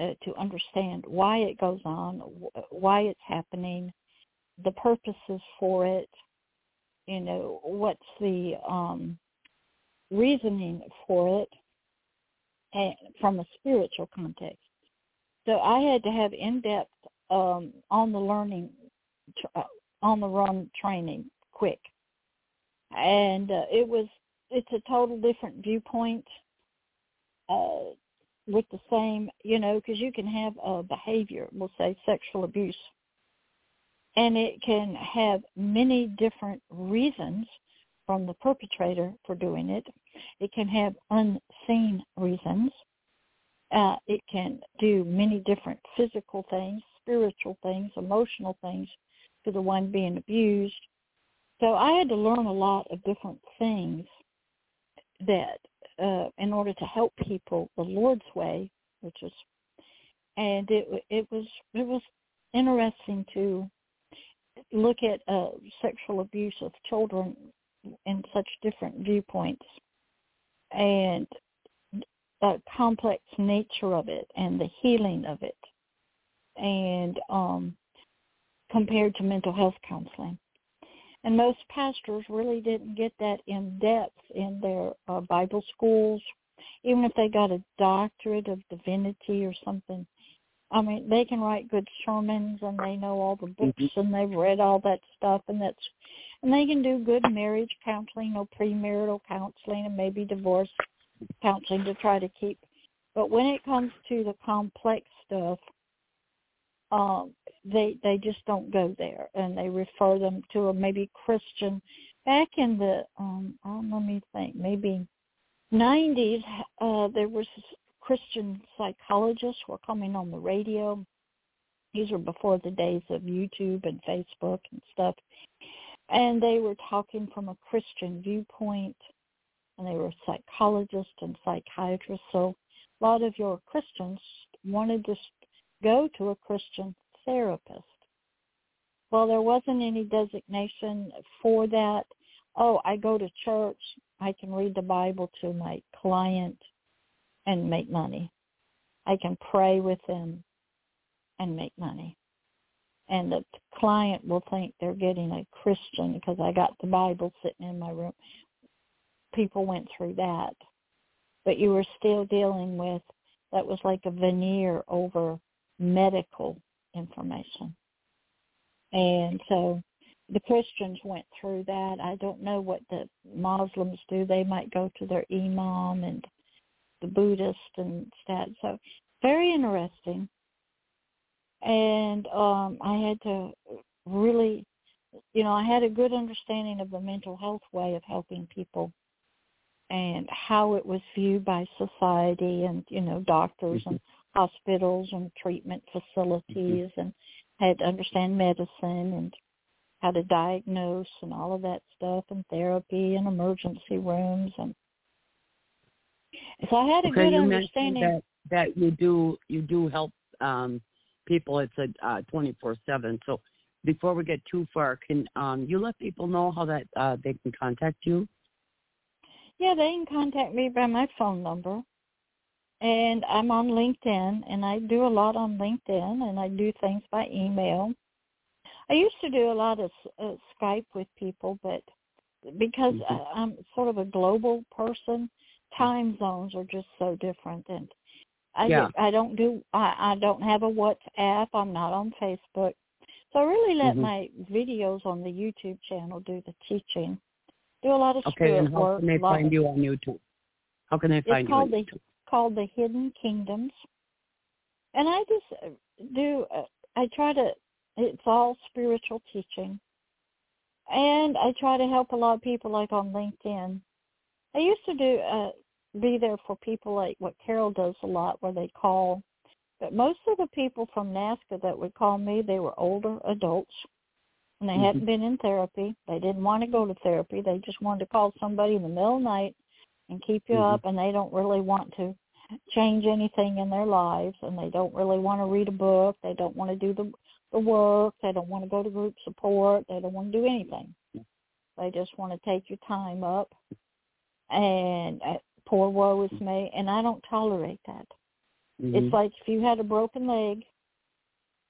uh, to understand why it goes on why it's happening the purposes for it you know what's the um reasoning for it and from a spiritual context. So I had to have in-depth um, on the learning, uh, on the run training quick, and uh, it was it's a total different viewpoint uh, with the same, you know, because you can have a behavior, we'll say sexual abuse, and it can have many different reasons from the perpetrator for doing it. It can have unseen reasons. Uh, it can do many different physical things, spiritual things, emotional things to the one being abused. So I had to learn a lot of different things that uh, in order to help people the Lord's way, which is, and it it was it was interesting to look at uh, sexual abuse of children in such different viewpoints and the complex nature of it and the healing of it and um compared to mental health counseling And most pastors really didn't get that in depth in their uh, Bible schools, even if they got a doctorate of divinity or something. I mean, they can write good sermons and they know all the books Mhm. and they've read all that stuff and that's and they can do good marriage counseling or premarital counseling and maybe divorce counseling to try to keep but when it comes to the complex stuff um they they just don't go there and they refer them to a maybe christian. Back in the um oh, let me think maybe 90s uh there was christian psychologists who were coming on the radio. These were before the days of youtube and facebook and stuff. And they were talking from a christian viewpoint and they were psychologists and psychiatrists. So a lot of your christians wanted to go to a christian therapist. Well there wasn't any designation for that. Oh i go to church. I can read the bible to my client and make money. I can pray with them and make money. And the client will think they're getting a christian because i got the bible sitting in my room. People went through that. But you were still dealing with that was like a veneer over medical information and so the Christians went through that. I don't know what the Muslims do. They might go to their imam and the Buddhist and that. So very interesting. And um I had to really you know, I had a good understanding of the mental health way of helping people and how it was viewed by society and, you know, doctors and hospitals and treatment facilities and had to understand medicine and how to diagnose and all of that stuff and therapy and emergency rooms and so I had a okay, good you understanding. that that you do you do help um, people. It's a twenty four seven. So before we get too far, can um, you let people know how that uh, they can contact you? Yeah, they can contact me by my phone number. And I'm on LinkedIn, and I do a lot on LinkedIn, and I do things by email. I used to do a lot of uh, Skype with people, but because Mhm. I, I'm sort of a global person, time zones are just so different, and I Yeah. I don't do I, I don't have a WhatsApp. I'm not on Facebook, so I really let Mhm. my videos on the YouTube channel do the teaching. Do a lot of Okay, spirit and how work. can they find of- you on YouTube? How can they find you called on the YouTube? Called the Hidden Kingdoms, and I just uh, do. Uh, I try to. It's all spiritual teaching, and I try to help a lot of people, like on LinkedIn. I used to do uh, be there for people like what Carol does a lot, where they call. But most of the people from NAASCA that would call me, they were older adults, and they Mhm. hadn't been in therapy. They didn't want to go to therapy. They just wanted to call somebody in the middle of the night and keep you Mhm. up, and they don't really want to change anything in their lives, and they don't really want to read a book. They don't want to do the the work. They don't want to go to group support. They don't want to do anything. They just want to take your time up. And uh, poor woe is me, and I don't tolerate that. Mhm. It's like if you had a broken leg,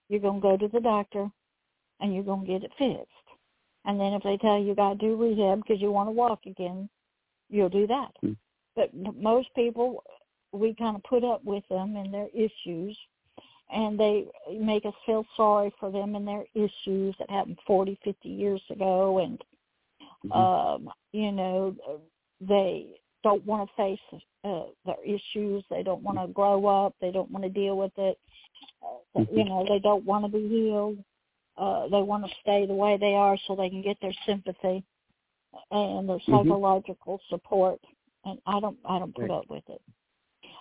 you're gonna go to the doctor, and you're gonna get it fixed. And then if they tell you you got to do rehab because you want to walk again, you'll do that. Mm. But most people, we kind of put up with them and their issues, and they make us feel sorry for them and their issues that happened 40, 50 years ago, and Mhm. um, you know, they don't want to face uh, their issues. They don't want to grow up. They don't want to deal with it. Uh, You Mhm. know, they don't want to be healed. Uh, they want to stay the way they are so they can get their sympathy and their Mhm. psychological support. And I don't, I don't put Right. up with it.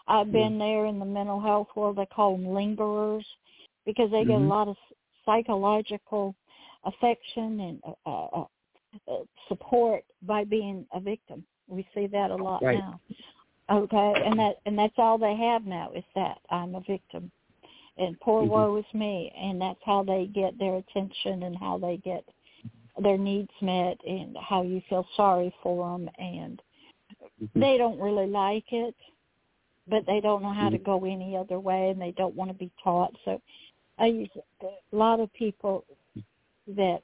I've been there in the mental health world. They call them lingerers because they get a Mhm. lot of psychological affection and uh, uh, uh, support by being a victim. We see that a lot Right. now. Okay, and that and that's all they have now is that I'm a victim, and poor Mhm. woe is me, and that's how they get their attention and how they get their needs met and how you feel sorry for them and Mhm. they don't really like it, but they don't know how to Mhm. go any other way, and they don't want to be taught. So, I use a lot of people that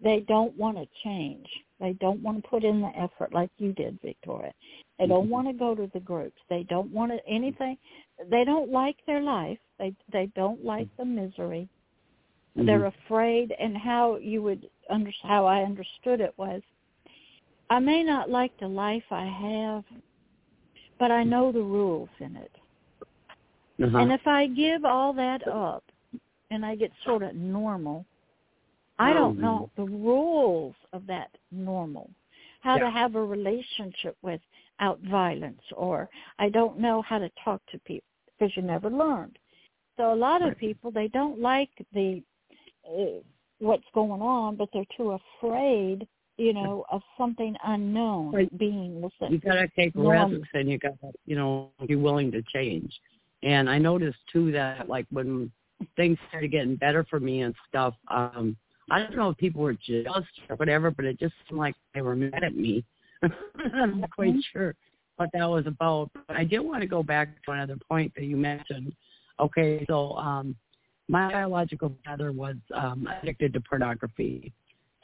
they don't want to change. They don't want to put in the effort like you did, Victoria. They don't want to go to the groups. They don't want to, anything. They don't like their life. They they don't like the misery. Mm-hmm. They're afraid, and how you would under how I understood it was, I may not like the life I have, but I know the rules in it. Uh-huh. And if I give all that up, and I get sort of normal, I don't know the rules of that normal. How Yeah. to have a relationship without violence, or I don't know how to talk to people because you never learned. So a lot of people they don't like the what's going on, but they're too afraid, you know, of something unknown Right. being listened. you gotta take risks and you gotta you know be willing to change and i noticed too that like when things started getting better for me and stuff um i don't know if people were jealous or whatever but it just seemed like they were mad at me i'm not quite Mhm. sure what that was about but i did want to go back to another point that you mentioned okay so um my biological father was um addicted to pornography.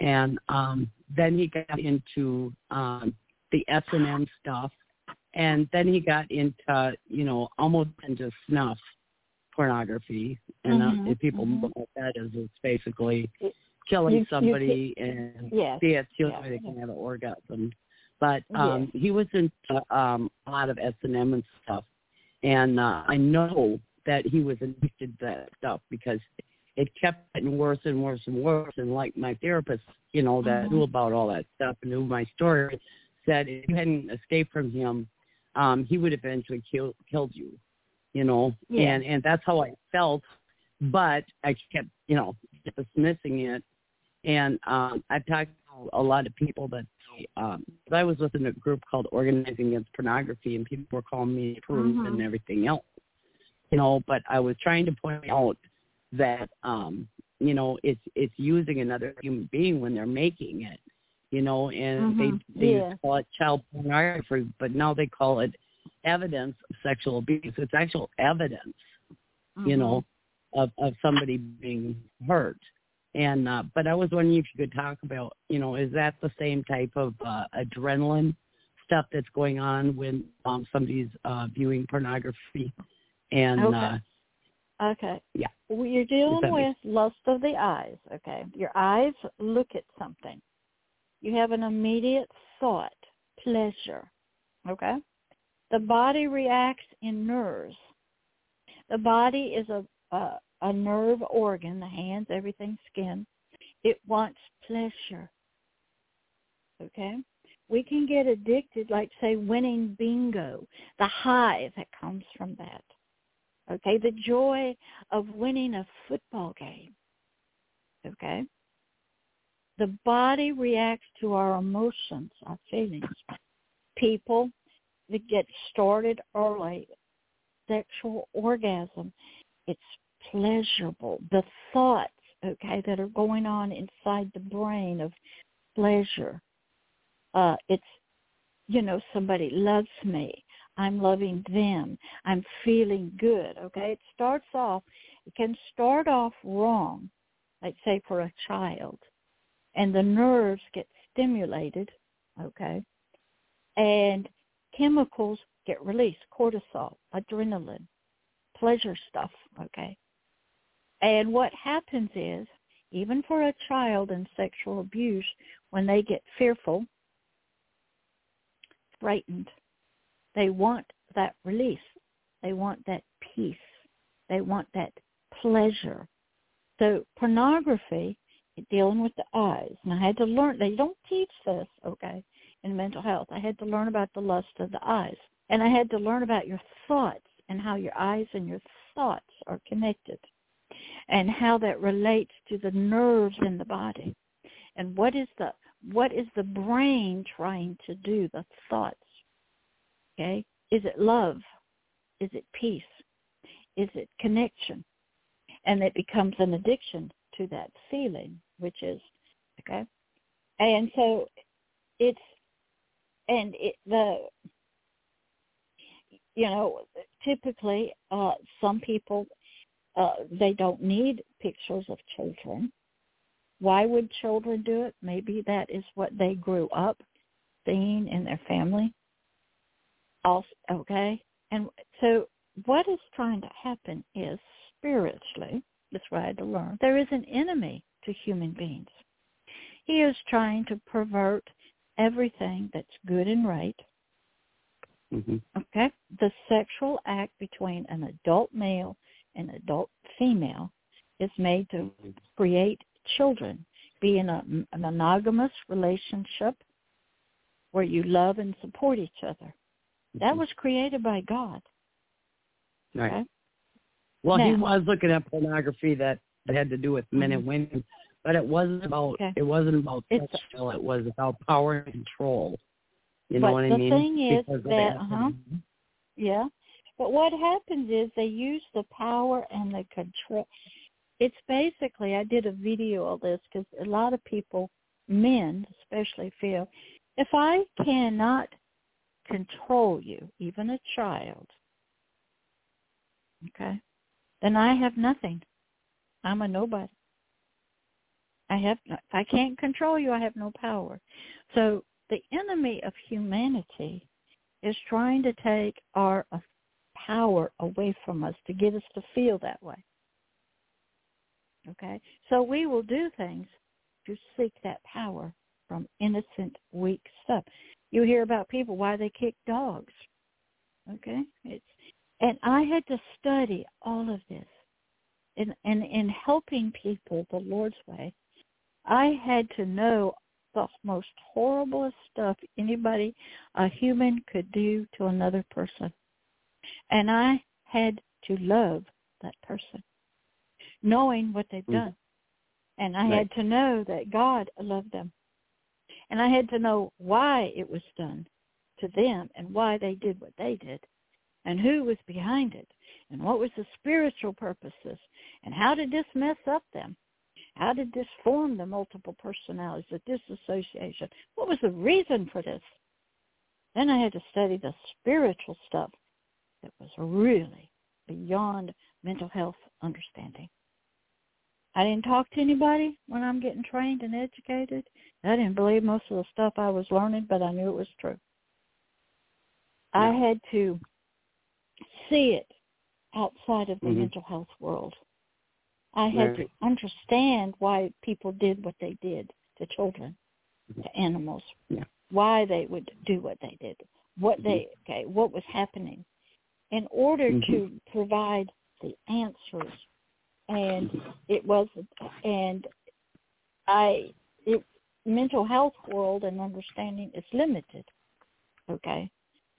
And um then he got into um the S and M stuff, and then he got into you know almost into snuff pornography, and Mhm, uh, if people mhm. know what that is, it's basically killing you- you somebody and Yes. yeah, it's the only way they can have an orgasm. But um he was into um a lot of S and M and stuff, and uh, I know that he was addicted to that stuff because it kept getting worse and worse and worse. And like my therapist, you know, that Mhm. knew about all that stuff and knew my story, said if you hadn't escaped from him, um, he would eventually kill killed you. You know, Yeah. and and that's how I felt. But I kept, you know, dismissing it. And um, I've talked to a lot of people that um, I was within a group called Organizing Against Pornography, and people were calling me prude Mhm. and everything else. You know, but I was trying to point out that um, you know it's it's using another human being when they're making it. You know, and Mhm. they they Yeah. call it child pornography, but now they call it evidence of sexual abuse. It's actual evidence you know, of of somebody being hurt. And uh but I was wondering if you could talk about, you know, is that the same type of uh adrenaline stuff that's going on when um somebody's uh viewing pornography and Okay. uh Okay. Yeah. Well, you're dealing with lust of the eyes, okay? Your eyes look at something. You have an immediate thought, pleasure, okay? The body reacts in nerves. The body is a, a, a nerve organ, the hands, everything, skin. It wants pleasure, okay? We can get addicted, like, say, winning bingo, the high that comes from that okay? The joy of winning a football game okay? The body reacts to our emotions our feelings. People that get started early sexual orgasm it's pleasurable. The thoughts okay that are going on inside the brain of pleasure uh it's you know somebody loves me I'm loving them. I'm feeling good. Okay. It starts off, it can start off wrong, like say for a child, and the nerves get stimulated. Okay. And chemicals get released, cortisol, adrenaline, pleasure stuff. Okay. And what happens is, even for a child in sexual abuse, when they get fearful, frightened, they want that release. They want that peace. They want that pleasure. So pornography, dealing with the eyes, and I had to learn, they don't teach this, okay, in mental health. I had to learn about the lust of the eyes. And I had to learn about your thoughts and how your eyes and your thoughts are connected and how that relates to the nerves in the body. And what is the what is the brain trying to do, the thoughts? Okay? Is it love? Is it peace? Is it connection? And it becomes an addiction to that feeling, which is okay. And so it's and it the you know typically uh some people uh they don't need pictures of children Why would children do it? Maybe that is what they grew up seeing in their family. Also, okay, and so what is trying to happen is spiritually. That's what I had to learn. There is an enemy to human beings. He is trying to pervert everything that's good and right. Mm-hmm. Okay? The sexual act between an adult male and adult female is made to create children, be in a, a monogamous relationship where you love and support each other. That was created by God. Right. Okay? Well, he was looking at pornography that that had to do with men and women, but it wasn't about Okay. it wasn't about It's- sexual. It was about power and control. You know what I mean? But the thing is Because that- uh-huh. Yeah. But what happens is they use the power and the control. It's basically, I did a video of this because a lot of people, men especially, feel if I cannot control you, even a child, okay, then I have nothing. I'm a nobody. I have, no, I can't control you, I have no power. So the enemy of humanity is trying to take our power away from us to get us to feel that way. Okay? So we will do things to seek that power from innocent, weak stuff. You hear about people why they kick dogs. Okay? It's and I had to study all of this. and and in helping people the Lord's way, I had to know the most horriblest stuff anybody, a human, could do to another person. And I had to love that person, knowing what they've Mm. done. And I Right. had to know that God loved them. And I had to know why it was done to them and why they did what they did and who was behind it and what was the spiritual purposes and how did this mess up them how did this form the multiple personalities, the disassociation? What was the reason for this? Then I had to study the spiritual stuff that was really beyond mental health understanding. I didn't talk to anybody when I'm getting trained and educated. I didn't believe most of the stuff I was learning, but I knew it was true. I had to see it outside of the Mhm. mental health world. I had to understand why people did what they did to children, to animals, Yeah. why they would do what they did, what they okay, what was happening, in order to provide the answers. And it was, and I, it, mental health world and understanding is limited. Okay,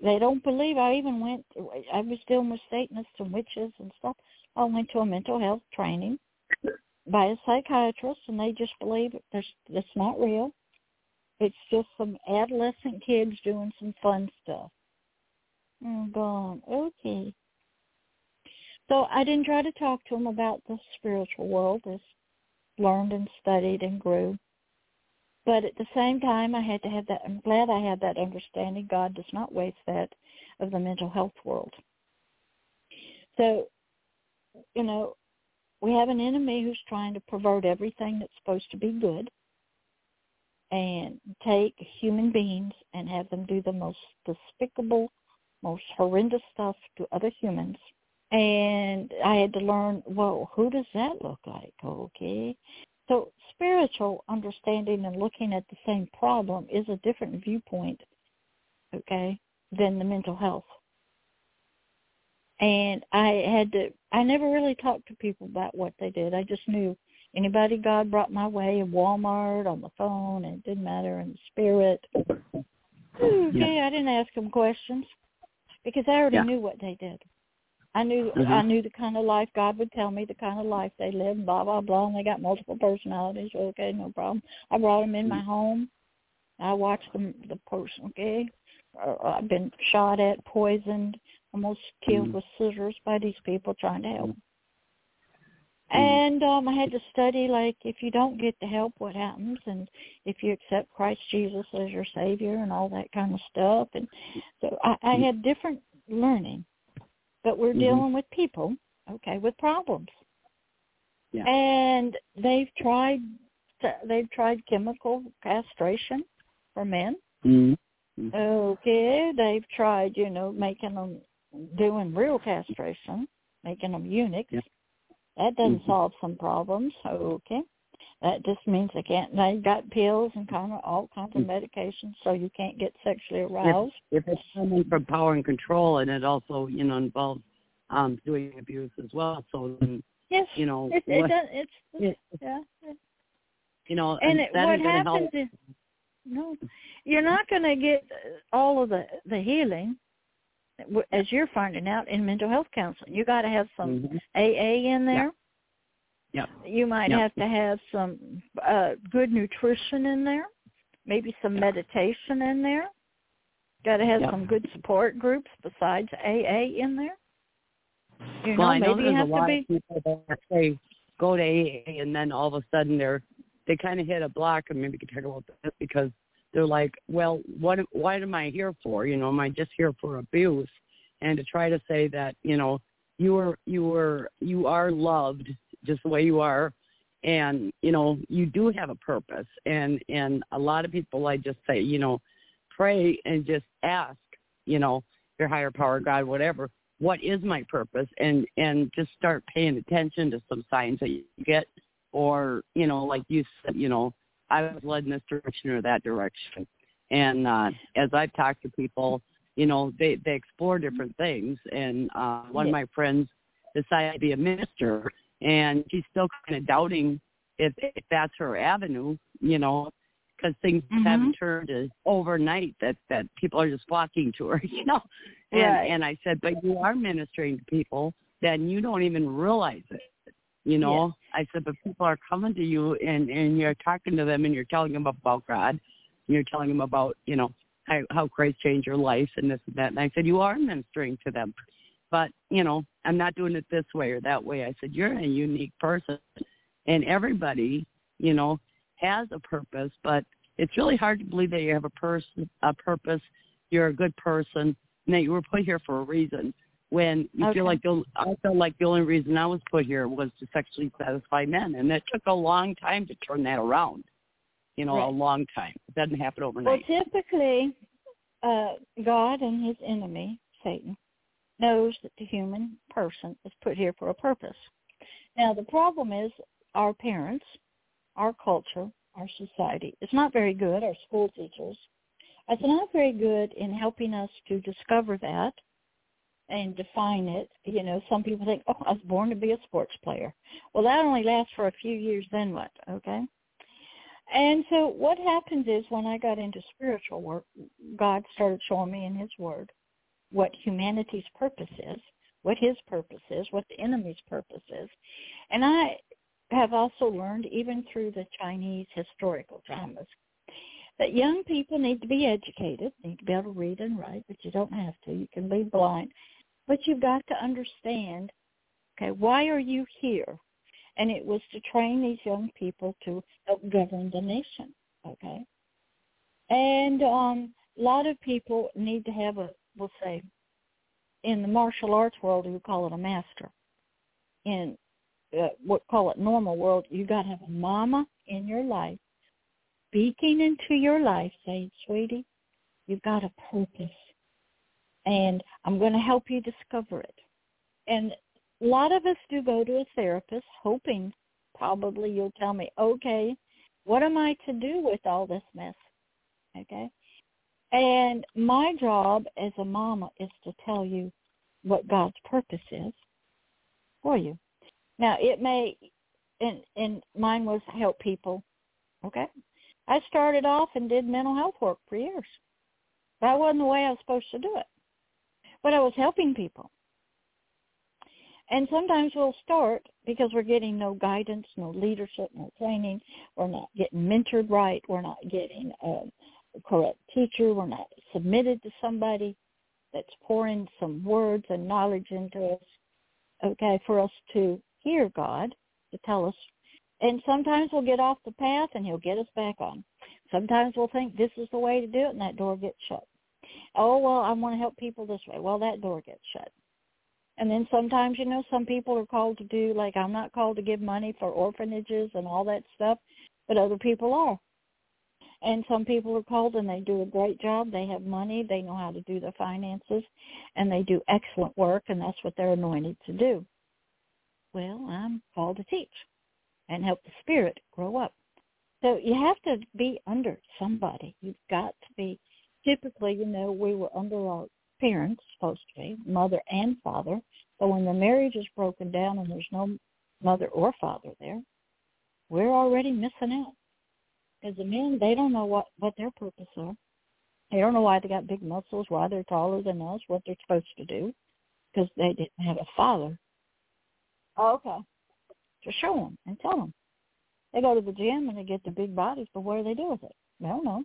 they don't believe. I even went. I was dealing with Satanists and witches and stuff. I went to a mental health training by a psychiatrist, and they just believe it. It's not real. It's just some adolescent kids doing some fun stuff. Oh, I'm going, okay. So I didn't try to talk to him about the spiritual world. as learned and studied and grew. But at the same time, I had to have that. I'm glad I had that understanding. God does not waste that of the mental health world. So, you know, we have an enemy who's trying to pervert everything that's supposed to be good and take human beings and have them do the most despicable, most horrendous stuff to other humans. And I had to learn, well, who does that look like? Okay. So spiritual understanding and looking at the same problem is a different viewpoint, okay, than the mental health. And I had to, I never really talked to people about what they did. I just knew anybody God brought my way in Walmart, on the phone, and it didn't matter in the spirit. Okay, I didn't ask them questions because I already Yeah. knew what they did. I knew Mhm. I knew the kind of life God would tell me, the kind of life they live, blah blah blah, and they got multiple personalities. Okay, no problem. I brought them in my home. I watched them, the person. Okay, uh, I've been shot at, poisoned, almost killed Mhm. with scissors by these people trying to help. Mhm. And um I had to study like if you don't get the help, what happens, and if you accept Christ Jesus as your Savior and all that kind of stuff. And so I, I had different learning, but we're Mhm. dealing with people, okay, with problems. Yeah. And they've tried they've tried chemical castration for men. Mm-hmm. Okay, they've tried, you know, making them doing real castration, making them eunuchs. Yeah. That doesn't Mhm. solve some problems. Okay, that just means they can't. They got pills and kind of all kinds of Mm. medications, so you can't get sexually aroused. If it's coming from power and control, and it also, you know, involves um doing abuse as well. So, then, Yes, you know, it, it what- does. It's, it- yeah. you know, and it, what happens help. is no you're not going to get all of the the healing as you're finding out in mental health counseling you got to have some Mhm. aa in there Yep. you might Yep. have to have some uh good nutrition in there maybe some meditation in there got to have Yep. some good support groups besides aa in there you well, know I know maybe there's have a to lot be of people that say go to AA, and then all of a sudden they're they kind of hit a block, and maybe we can talk about this because they're like, well, what? Why am I here for? You know, am I just here for abuse? And to try to say that, you know, you are you are you are loved just the way you are, and you know you do have a purpose. And and a lot of people, I just say, you know, pray and just ask, you know, your higher power, God, whatever what is my purpose? And and just start paying attention to some signs that you get. Or you know like you said you know i was led in this direction or that direction. And uh as i've talked to people you know they they explore different things. And uh one of my friends decided to be a minister and she's still kind of doubting if if that's her avenue you know because things Mhm. haven't turned as overnight that that people are just flocking to her you know and Right. and I said, but you are ministering to people, then you don't even realize it. You know, I said, but people are coming to you and and you're talking to them and you're telling them about God, and you're telling them about you know how how Christ changed your life and this and that. And I said, you are ministering to them, but you know, I'm not doing it this way or that way. I said, you're a unique person, and everybody, you know, has a purpose, but it's really hard to believe that you have a person a purpose. You're a good person and that you were put here for a reason. When you Okay. feel like the, I felt like the only reason I was put here was to sexually satisfy men, and it took a long time to turn that around. You know, a long time. It doesn't happen overnight. Well, typically, uh, God and his enemy, Satan, knows that the human person is put here for a purpose. Now, the problem is our parents, our culture, our society is not very good, our school teachers, it's not very good in helping us to discover that and define it. You know, some people think, oh, I was born to be a sports player. Well, that only lasts for a few years, then what? Okay? And so what happens is when I got into spiritual work, God started showing me in his word what humanity's purpose is, what his purpose is, what the enemy's purpose is. And I have also learned, even through the Chinese historical dramas, that young people need to be educated, need to be able to read and write, but you don't have to. You can be blind. But you've got to understand, okay, why are you here? and it was to train these young people to help govern the nation. Okay, and um, a lot of people need to have a, we'll say, in the martial arts world, you call it a master. In uh, what call it normal world, you got to have a mama in your life, speaking into your life, saying, "Sweetie, you've got a purpose, and I'm going to help you discover it." And a lot of us do go to a therapist hoping probably you'll tell me, okay, what am I to do with all this mess? Okay. And my job as a mama is to tell you what God's purpose is for you. Now it may and and mine was help people. Okay. I started off and did mental health work for years. That wasn't the way I was supposed to do it. But I was helping people. And sometimes we'll start because we're getting no guidance, no leadership, no training. We're not getting mentored right. We're not getting a correct teacher. We're not submitted to somebody that's pouring some words and knowledge into us, okay, for us to hear God, to tell us. And sometimes we'll get off the path and he'll get us back on. Sometimes we'll think this is the way to do it and that door gets shut. Oh, well, I want to help people this way. Well, that door gets shut. And then sometimes, you know, some people are called to do, like I'm not called to give money for orphanages and all that stuff. but other people are. And some people are called and they do a great job. They have money. They know how to do the finances and they do excellent work and that's what they're anointed to do. Well, I'm called to teach and help the spirit grow up. So you have to be under somebody. You've got to be, typically, you know, we were under our parents, supposed to be, mother and father. So when the marriage is broken down and there's no mother or father there, we're already missing out. Because the men, they don't know what, what their purpose are. They don't know why they got big muscles, why they're taller than us, what they're supposed to do, because they didn't have a father. Oh, okay. To show them and tell them. They go to the gym and they get the big bodies, but what do they do with it? They don't know.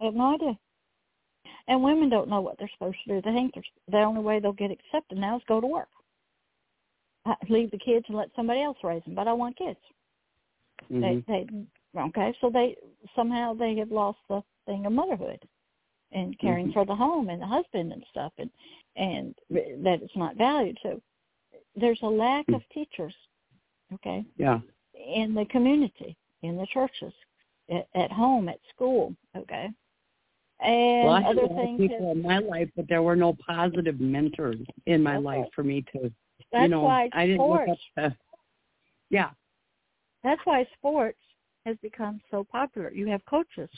They have no idea. And women don't know what they're supposed to do. They think the only way they'll get accepted now is go to work. Leave the kids and let somebody else raise them. But I want kids. Mm-hmm. They, they, okay, so they somehow they have lost the thing of motherhood and caring mm-hmm. for the home and the husband and stuff, and and that it's not valued. So there's a lack mm. of teachers. Okay. Yeah. In the community, in the churches, at, at home, at school. Okay. And well, I other things people have, in my life, but there were no positive mentors in my Okay. life for me to, that's you know, why I didn't sports. look up to. Yeah. That's why sports has become so popular. You have coaches,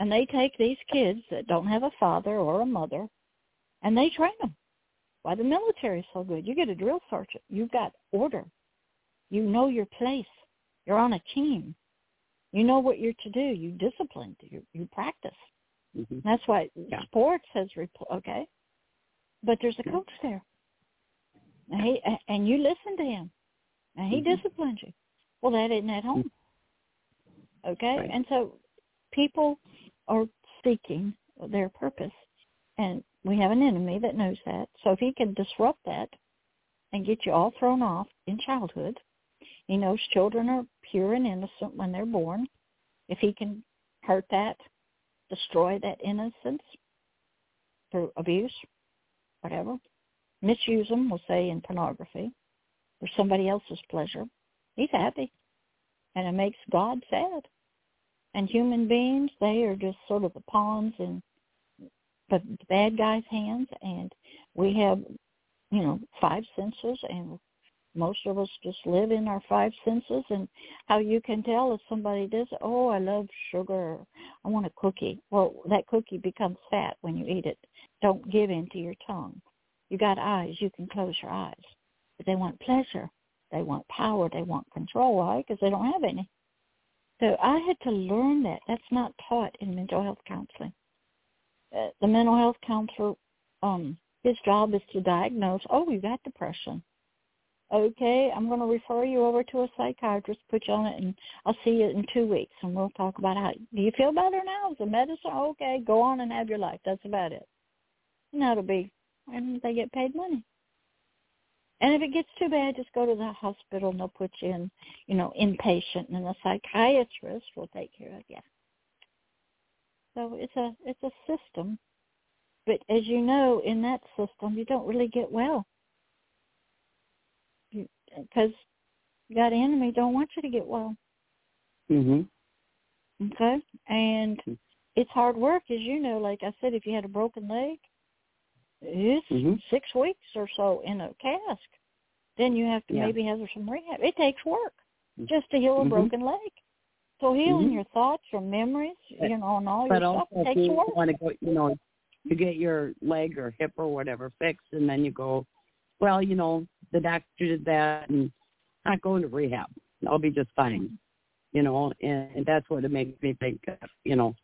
and they take these kids that don't have a father or a mother, and they train them. Why the military is so good? You get a drill sergeant. You've got order. You know your place. You're on a team. You know what you're to do. You disciplined. You you practice. hmm That's why Yeah. sports has repl- okay, but there's a coach there, and he and you listen to him, and he Mhm. disciplines you. Well, that isn't at home, okay? Right. And so people are seeking their purpose, and we have an enemy that knows that. So if he can disrupt that and get you all thrown off in childhood, he knows children are pure and innocent when they're born. If he can hurt that, destroy that innocence through abuse, whatever, misuse them, we'll say in pornography, for somebody else's pleasure, he's happy. And it makes God sad. And human beings, they are just sort of the pawns in the bad guy's hands. And we have, you know, five senses and most of us just live in our five senses. And how you can tell if somebody does oh i love sugar. I want a cookie. Well that cookie becomes fat when you eat it. Don't give in to your tongue. You got eyes you can close your eyes. But they want pleasure. They want power. They want control. Why? Because they don't have any so i had to learn that that's not taught in mental health counseling uh, the mental health counselor um his job is to diagnose oh you got depression okay, I'm going to refer you over to a psychiatrist, put you on it, and I'll see you in two weeks, and we'll talk about how, do you feel better now? Is the medicine okay? Go on and have your life. That's about it. And that'll be, and they get paid money. And if it gets too bad, just go to the hospital and they'll put you in, you know, inpatient, and the psychiatrist will take care of you. So it's a it's a system, but as you know, in that system, you don't really get well because that enemy don't want you to get well. Mhm. Okay, and Mm. it's hard work, as you know. Like I said, if you had a broken leg, it's Mhm. six weeks or so in a cast. Then you have to Yeah. maybe have some rehab. It takes work Mm. just to heal a Mhm. broken leg. So healing Mhm. your thoughts, your memories, you know, and all But your also, stuff takes you work. want to go, you know, you get your leg or hip or whatever fixed, and then you go, well, you know, the doctor did that, and I'm not going to rehab. I'll be just fine. You know, and, and that's what it makes me think. Of, you know,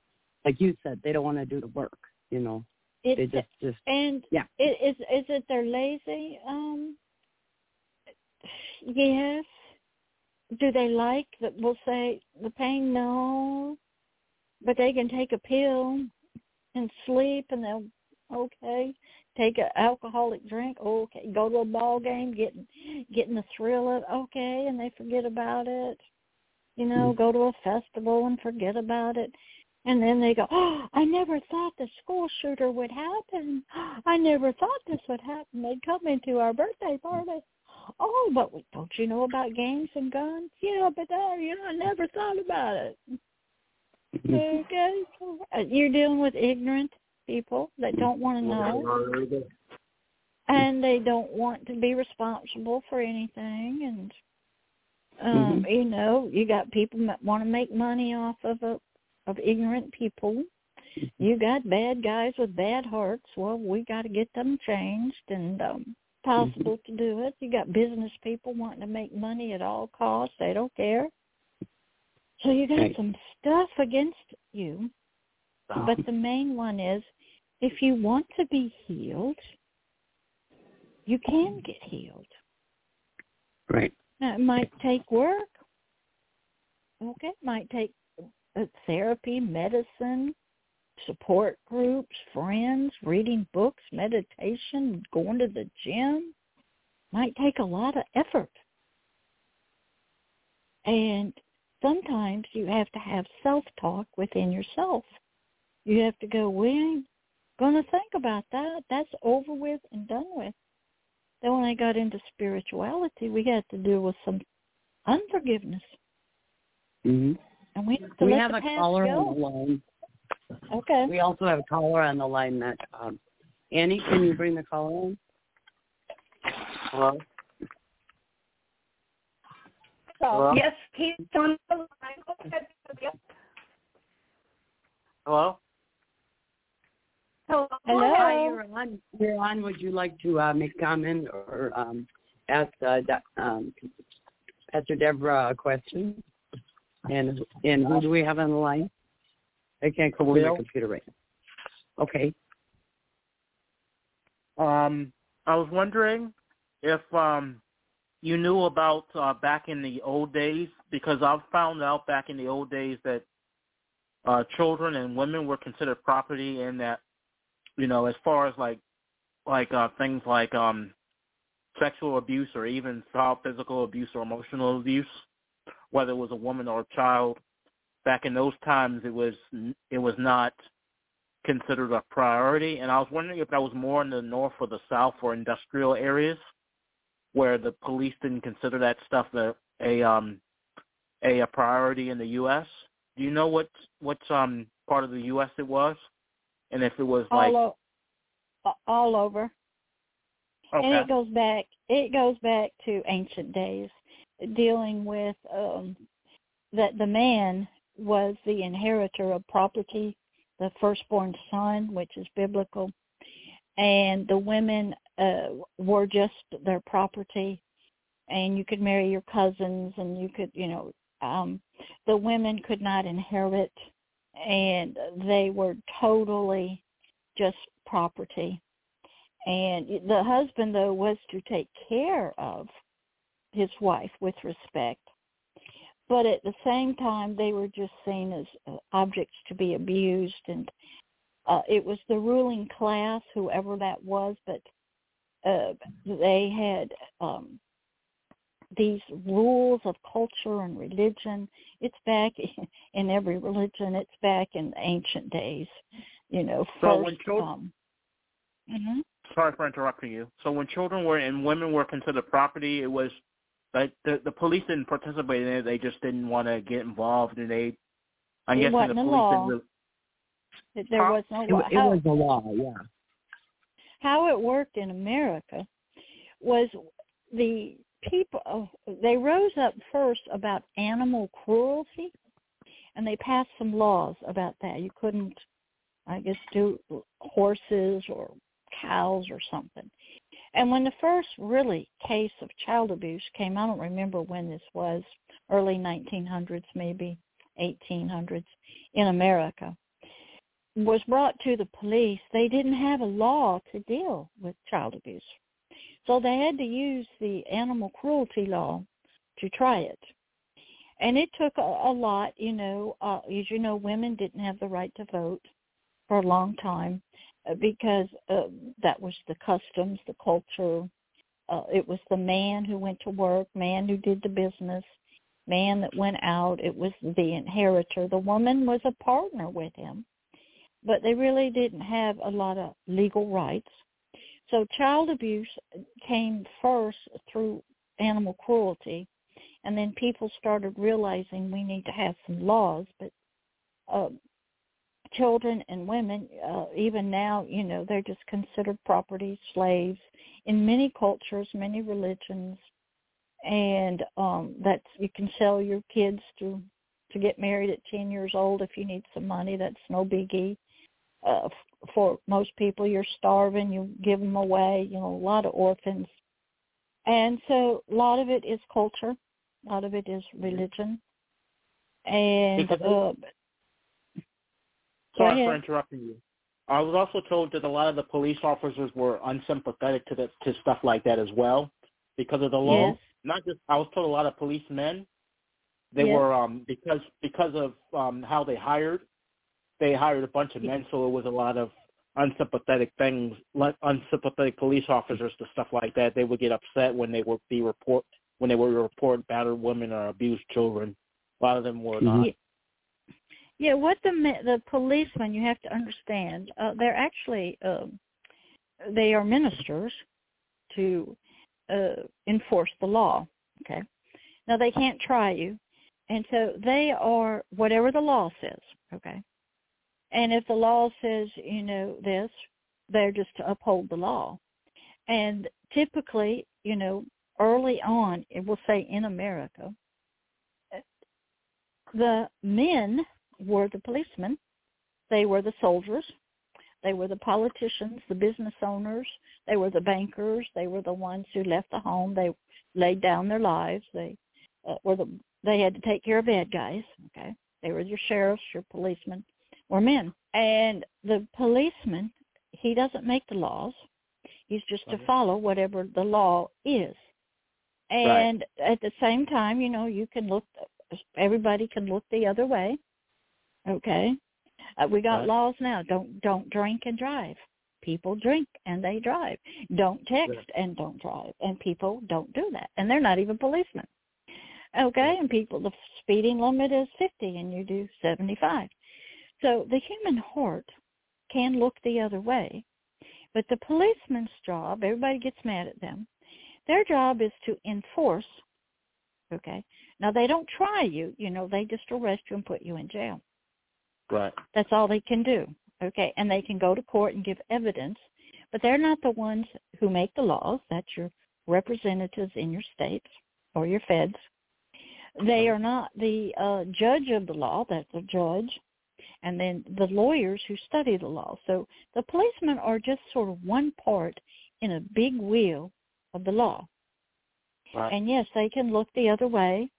like you said, they don't want to do the work. You know, they just just and Yeah. it, is is it they're lazy? Um, yes. Do they like that? We'll say the pain. No, but they can take a pill and sleep, and they'll okay. Take an alcoholic drink. Okay, go to a ball game, getting getting the thrill of okay, and they forget about it. You know, Mm. go to a festival and forget about it. And then they go, oh, I never thought the school shooter would happen. I never thought this would happen. They'd come into our birthday party. oh, but we, don't you know about gangs and guns? Yeah, but uh, you know, I never thought about it. Mm-hmm. Okay, you're dealing with ignorant people that don't want to know, and they don't want to be responsible for anything, and um, Mhm. you know, you got people that want to make money off of a, of ignorant people. You got bad guys with bad hearts. Well, we got to get them changed and um possible to do it. You got business people wanting to make money at all costs. They don't care. So you got Right. some stuff against you. But the main one is if you want to be healed, you can get healed. Right. Now, it might take work. Okay, it might take therapy, medicine, support groups, friends, reading books, meditation, going to the gym. Might take a lot of effort. And sometimes you have to have self-talk within yourself. You have to go, we ain't going to think about that. That's over with and done with. Then when I got into spirituality, we had to deal with some unforgiveness. hmm And we have We have a caller go. on the line. Okay. We also have a caller on the line that um Annie, can you bring the caller on? Hello? So, Hello? Yes, he's on the line. Go ahead. Hello? Hello. Hello? Hi, you're on. You're on. Would you like to uh, make comment or um, ask uh, um, Pastor Deborah a question? And and who do we have on the line? I can't go with my computer right now. Okay. Um, I was wondering if um you knew about uh, back in the old days because I've found out back in the old days that uh children and women were considered property and that you know as far as like like uh things like um sexual abuse or even child physical abuse or emotional abuse whether it was a woman or a child back in those times it was it was not considered a priority and I was wondering if that was more in the north or the south or industrial areas where the police didn't consider that stuff a a um a, a priority in the US. Do you know what what um part of the US it was? And if it was like all, o- all over. And it goes back it goes back to ancient days dealing with um that the man was the inheritor of property, the firstborn son, which is biblical, and the women uh were just their property. And you could marry your cousins and you could, you know, um the women could not inherit and they were totally just property. And the husband though was to take care of his wife with respect. But at the same time they were just seen as uh, objects to be abused and uh it was the ruling class whoever that was but uh they had um these rules of culture and religion. It's back in every religion. It's back in ancient days you know So first when children- um mhm Sorry for interrupting you. So when children were and women were considered property, it was like the the police didn't participate in it. They just didn't want to get involved, and they. I'm It guessing the wasn't a police law. didn't. Really, there Huh? was no It, law. it How- was the law. Yeah. how it worked in America was the people they rose up first about animal cruelty and they passed some laws about that. You couldn't I guess do horses or cows or something. And when the first really case of child abuse came, I don't remember when this was, early 1900s maybe, 1800s in America was brought to the police, they didn't have a law to deal with child abuse. So they had to use the animal cruelty law to try it. And it took a, a lot, you know, uh, as you know, women didn't have the right to vote for a long time because uh, that was the customs, the culture. Uh, it was the man who went to work, man who did the business, man that went out. It was the inheritor. The woman was a partner with him but they really didn't have a lot of legal rights. So child abuse came first through animal cruelty, and then people started realizing we need to have some laws. But uh, children and women, uh, even now, you know, they're just considered property, slaves in many cultures, many religions, and um, that's you can sell your kids to to get married at 10 years old if you need some money. That's no biggie. Uh, for most people, you're starving, you give them away. You know, a lot of orphans, and so a lot of it is culture, a lot of it is religion, and uh, Sorry for interrupting you. I was also told that a lot of the police officers were unsympathetic to the, to stuff like that as well because of the law. Yes. Not just I was told a lot of policemen they yes. were um because because of um how they hired they hired a bunch of men so it was a lot of unsympathetic things like unsympathetic police officers to stuff like that they would get upset when they would be report when they would report battered women or abused children a lot of them were not yeah. Yeah, what the the policemen you have to understand, uh, they're actually um, they are ministers to uh, enforce the law. Okay, now they can't try you, and so they are whatever the law says. Okay, and if the law says you know this, they're just to uphold the law, and typically you know early on, it will say in America, the men were the policemen. They were the soldiers. They were the politicians, the business owners. They were the bankers. They were the ones who left the home. They laid down their lives. They uh, were the they had to take care of bad guys. Okay, they were your sheriffs, your policemen, were men. And the policeman, he doesn't make the laws. He's just to follow whatever the law is. And right. at the same time, you know, you can look. Everybody can look the other way Okay, uh, we got right. laws now. Don't don't drink and drive. People drink and they drive. Don't text yeah. and don't drive. And people don't do that. And they're not even policemen. Okay, and people the speeding limit is 50 and you do 75. So the human heart can look the other way. But the policeman's job, everybody gets mad at them. Their job is to enforce. Okay. Now they don't try you, you know, they just arrest you and put you in jail. Right. That's all they can do. Okay, and they can go to court and give evidence, but they're not the ones who make the laws. That's your representatives in your states or your feds. They are not the uh, judge of the law. That's a judge, and then the lawyers who study the law. So the policemen are just sort of one part in a big wheel of the law. Right. And yes, they can look the other way.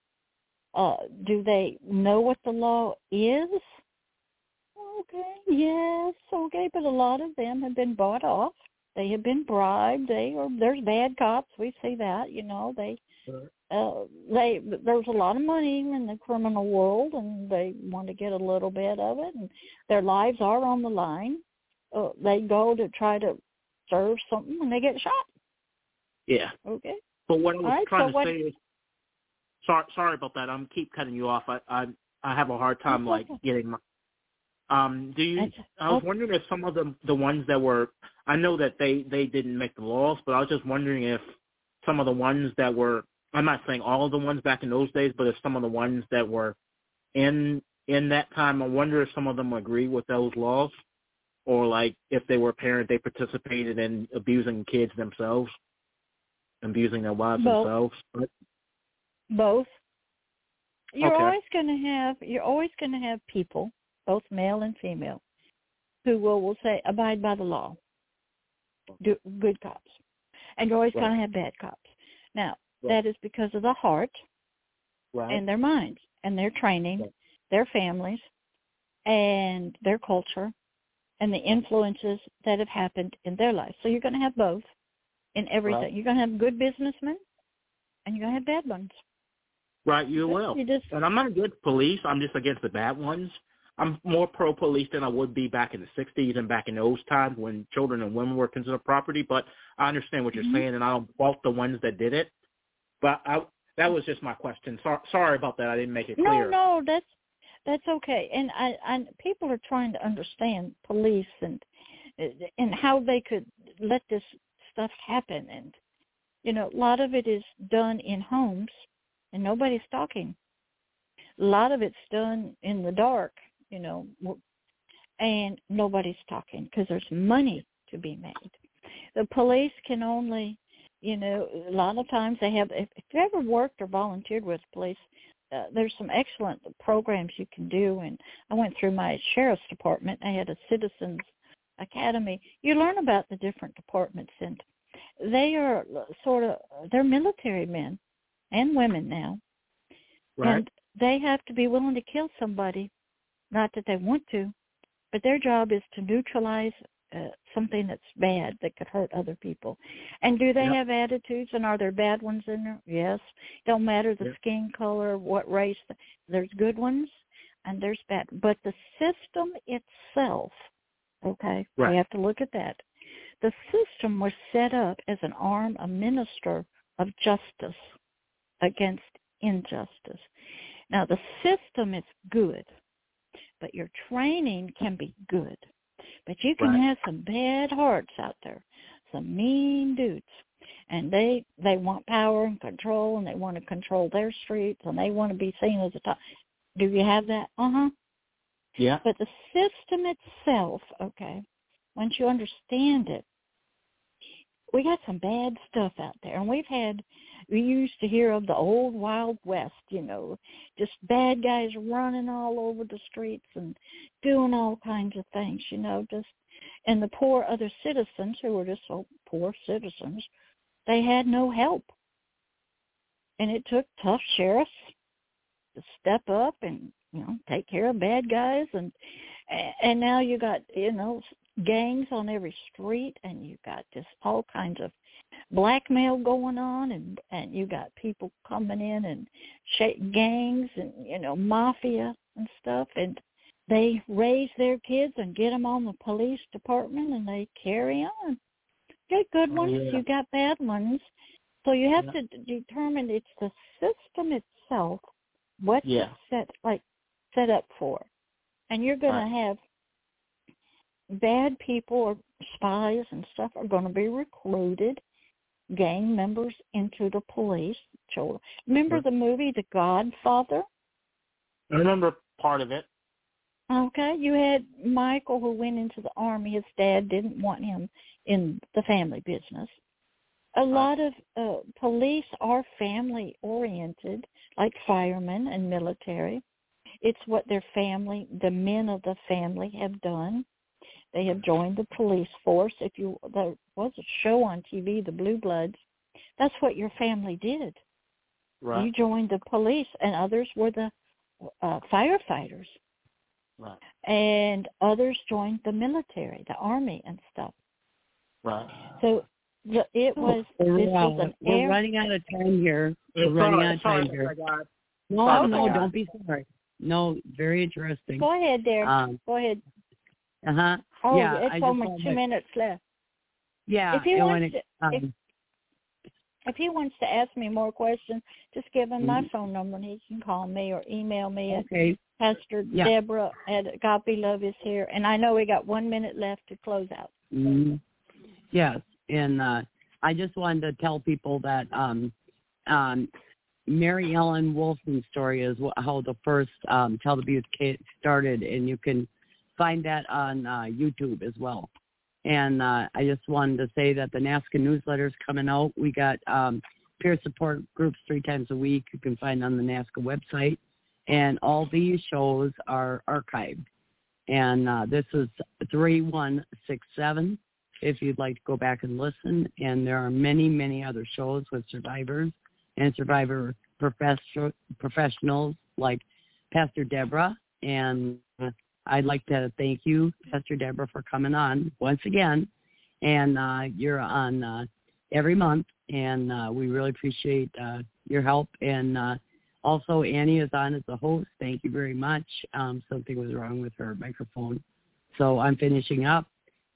Uh, do they know what the law is? Okay, yes, okay, but a lot of them have been bought off. They have been bribed. They are there's bad cops. We see that, you know. They uh they there's a lot of money in the criminal world and they want to get a little bit of it and their lives are on the line. Uh, they go to try to serve something and they get shot. Yeah. Okay. But what I was right, trying so to what, say is sorry sorry about that. I'm keep cutting you off. I I I have a hard time like getting my um, do you? I was wondering if some of the the ones that were, I know that they they didn't make the laws, but I was just wondering if some of the ones that were, I'm not saying all of the ones back in those days, but if some of the ones that were in in that time, I wonder if some of them agree with those laws, or like if they were a parent, they participated in abusing kids themselves, abusing their wives Both. themselves. But, Both. You're Okay. always going to have you're always going to have people both male and female, who will will say abide by the law, do good cops, and you're always Right. going to have bad cops. Now Right. that is because of the heart right. and their minds and their training, their families, and their culture, and the influences that have happened in their life. So you're going to have both in everything. You're going to have good businessmen, and you're going to have bad ones. right, you will. You just And I'm not against police. I'm just against the bad ones. I'm more pro police than I would be back in the '60s and back in those times when children and women were considered property. But I understand what you're Mhm. saying, and I don't fault the ones that did it. But I, that was just my question. So, sorry about that. I didn't make it clear. No, no, that's that's okay. And I, I people are trying to understand police and and how they could let this stuff happen. And You know, a lot of it is done in homes, and nobody's talking. A lot of it's done in the dark, you know, and nobody's talking because there's money to be made. The police can only, you know, a lot of times they have. If, if you ever worked or volunteered with police, uh, there's some excellent programs you can do. And I went through my sheriff's department. I had a citizens academy. You learn about the different departments, and they are sort of they're military men and women now, Right. and they have to be willing to kill somebody. Not that they want to, but their job is to neutralize uh, something that's bad that could hurt other people. And do they Yep. have attitudes? And are there bad ones in there? Yes. Don't matter the Yep. skin color, what race. There's good ones and there's bad. But the system itself, okay, Right. we have to look at that. The system was set up as an arm, a minister of justice against injustice. Now the system is good, but your training can be good. But you can Right. have some bad hearts out there, some mean dudes, and they they want power and control, and they want to control their streets, and they want to be seen as a top. Do you have that? Uh huh. Yeah. But the system itself, okay, once you understand it, we got some bad stuff out there. And we've had, we used to hear of the old Wild West, you know, just bad guys running all over the streets and doing all kinds of things, you know, just, and the poor other citizens who were just so poor citizens, they had no help. And it took tough sheriffs to step up and, you know, take care of bad guys and, and now you got, you know, gangs on every street and you got just all kinds of blackmail going on and and you got people coming in and shake gangs and you know mafia and stuff and they raise their kids and get them on the police department and they carry on get good Oh, ones yeah. you got bad ones so you have Yeah. to d- determine it's the system itself what's Yeah. set like set up for and you're going Right. to have bad people or spies and stuff are going to be recruited, gang members into the police. Children. Remember the movie The Godfather? I remember part of it. Okay, you had Michael who went into the army. His dad didn't want him in the family business. A lot of uh, police are family oriented, like firemen and military. It's what their family, the men of the family, have done. They have joined the police force. If you there was a show on TV, The Blue Bloods, that's what your family did. Right. You joined the police, and others were the uh, firefighters, Right. and others joined the military, the army, and stuff. Right. So the, it was this We're, was an we're air. running out of time here. We're It's running all- out of time right, here. No, Sorry, no, don't be sorry. No, very interesting. Go ahead, there. Um, Go ahead. uh huh. Oh, yeah, it's just only two to- minutes left. Yeah. If he wants um, if- If he wants to ask me more questions, just give him my Mhm. phone number and he can call me or email me at okay. Pastor Yeah. Deborah at Agape Love is here. And I know we got one minute left to close out. hmm Yes, and uh, I just wanted to tell people that um, um, Mary Ellen Wolfman's story is how the first um, Tell the Abuse kit started, and you can find that on uh, YouTube as well. And uh, I just wanted to say that the NAASCA newsletter is coming out. We got um, peer support groups three times a week. You can find on the NAASCA website, and all these shows are archived. And uh, this is three one six seven if you'd like to go back and listen. And there are many, many other shows with survivors and survivor professional, professionals like Pastor Deborah. And I'd like to thank you, Pastor Deborah, for coming on once again. And uh, you're on uh, every month, and uh, we really appreciate uh, your help. And uh, also, Annie is on as a host. Thank you very much. Um, something was wrong with her microphone. So I'm finishing up.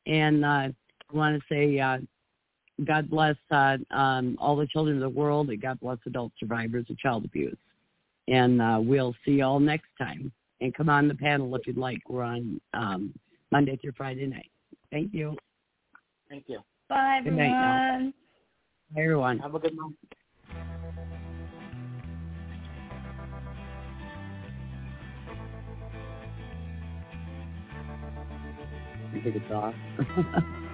And uh, I want to say God bless um, all the children of the world and God bless adult survivors of child abuse. And we'll see you all next time and come on the panel if you'd like. We're on um, Monday through Friday night. Thank you. Thank you. Bye, everyone. Good night. Bye, everyone. Have a good night. I think it's off.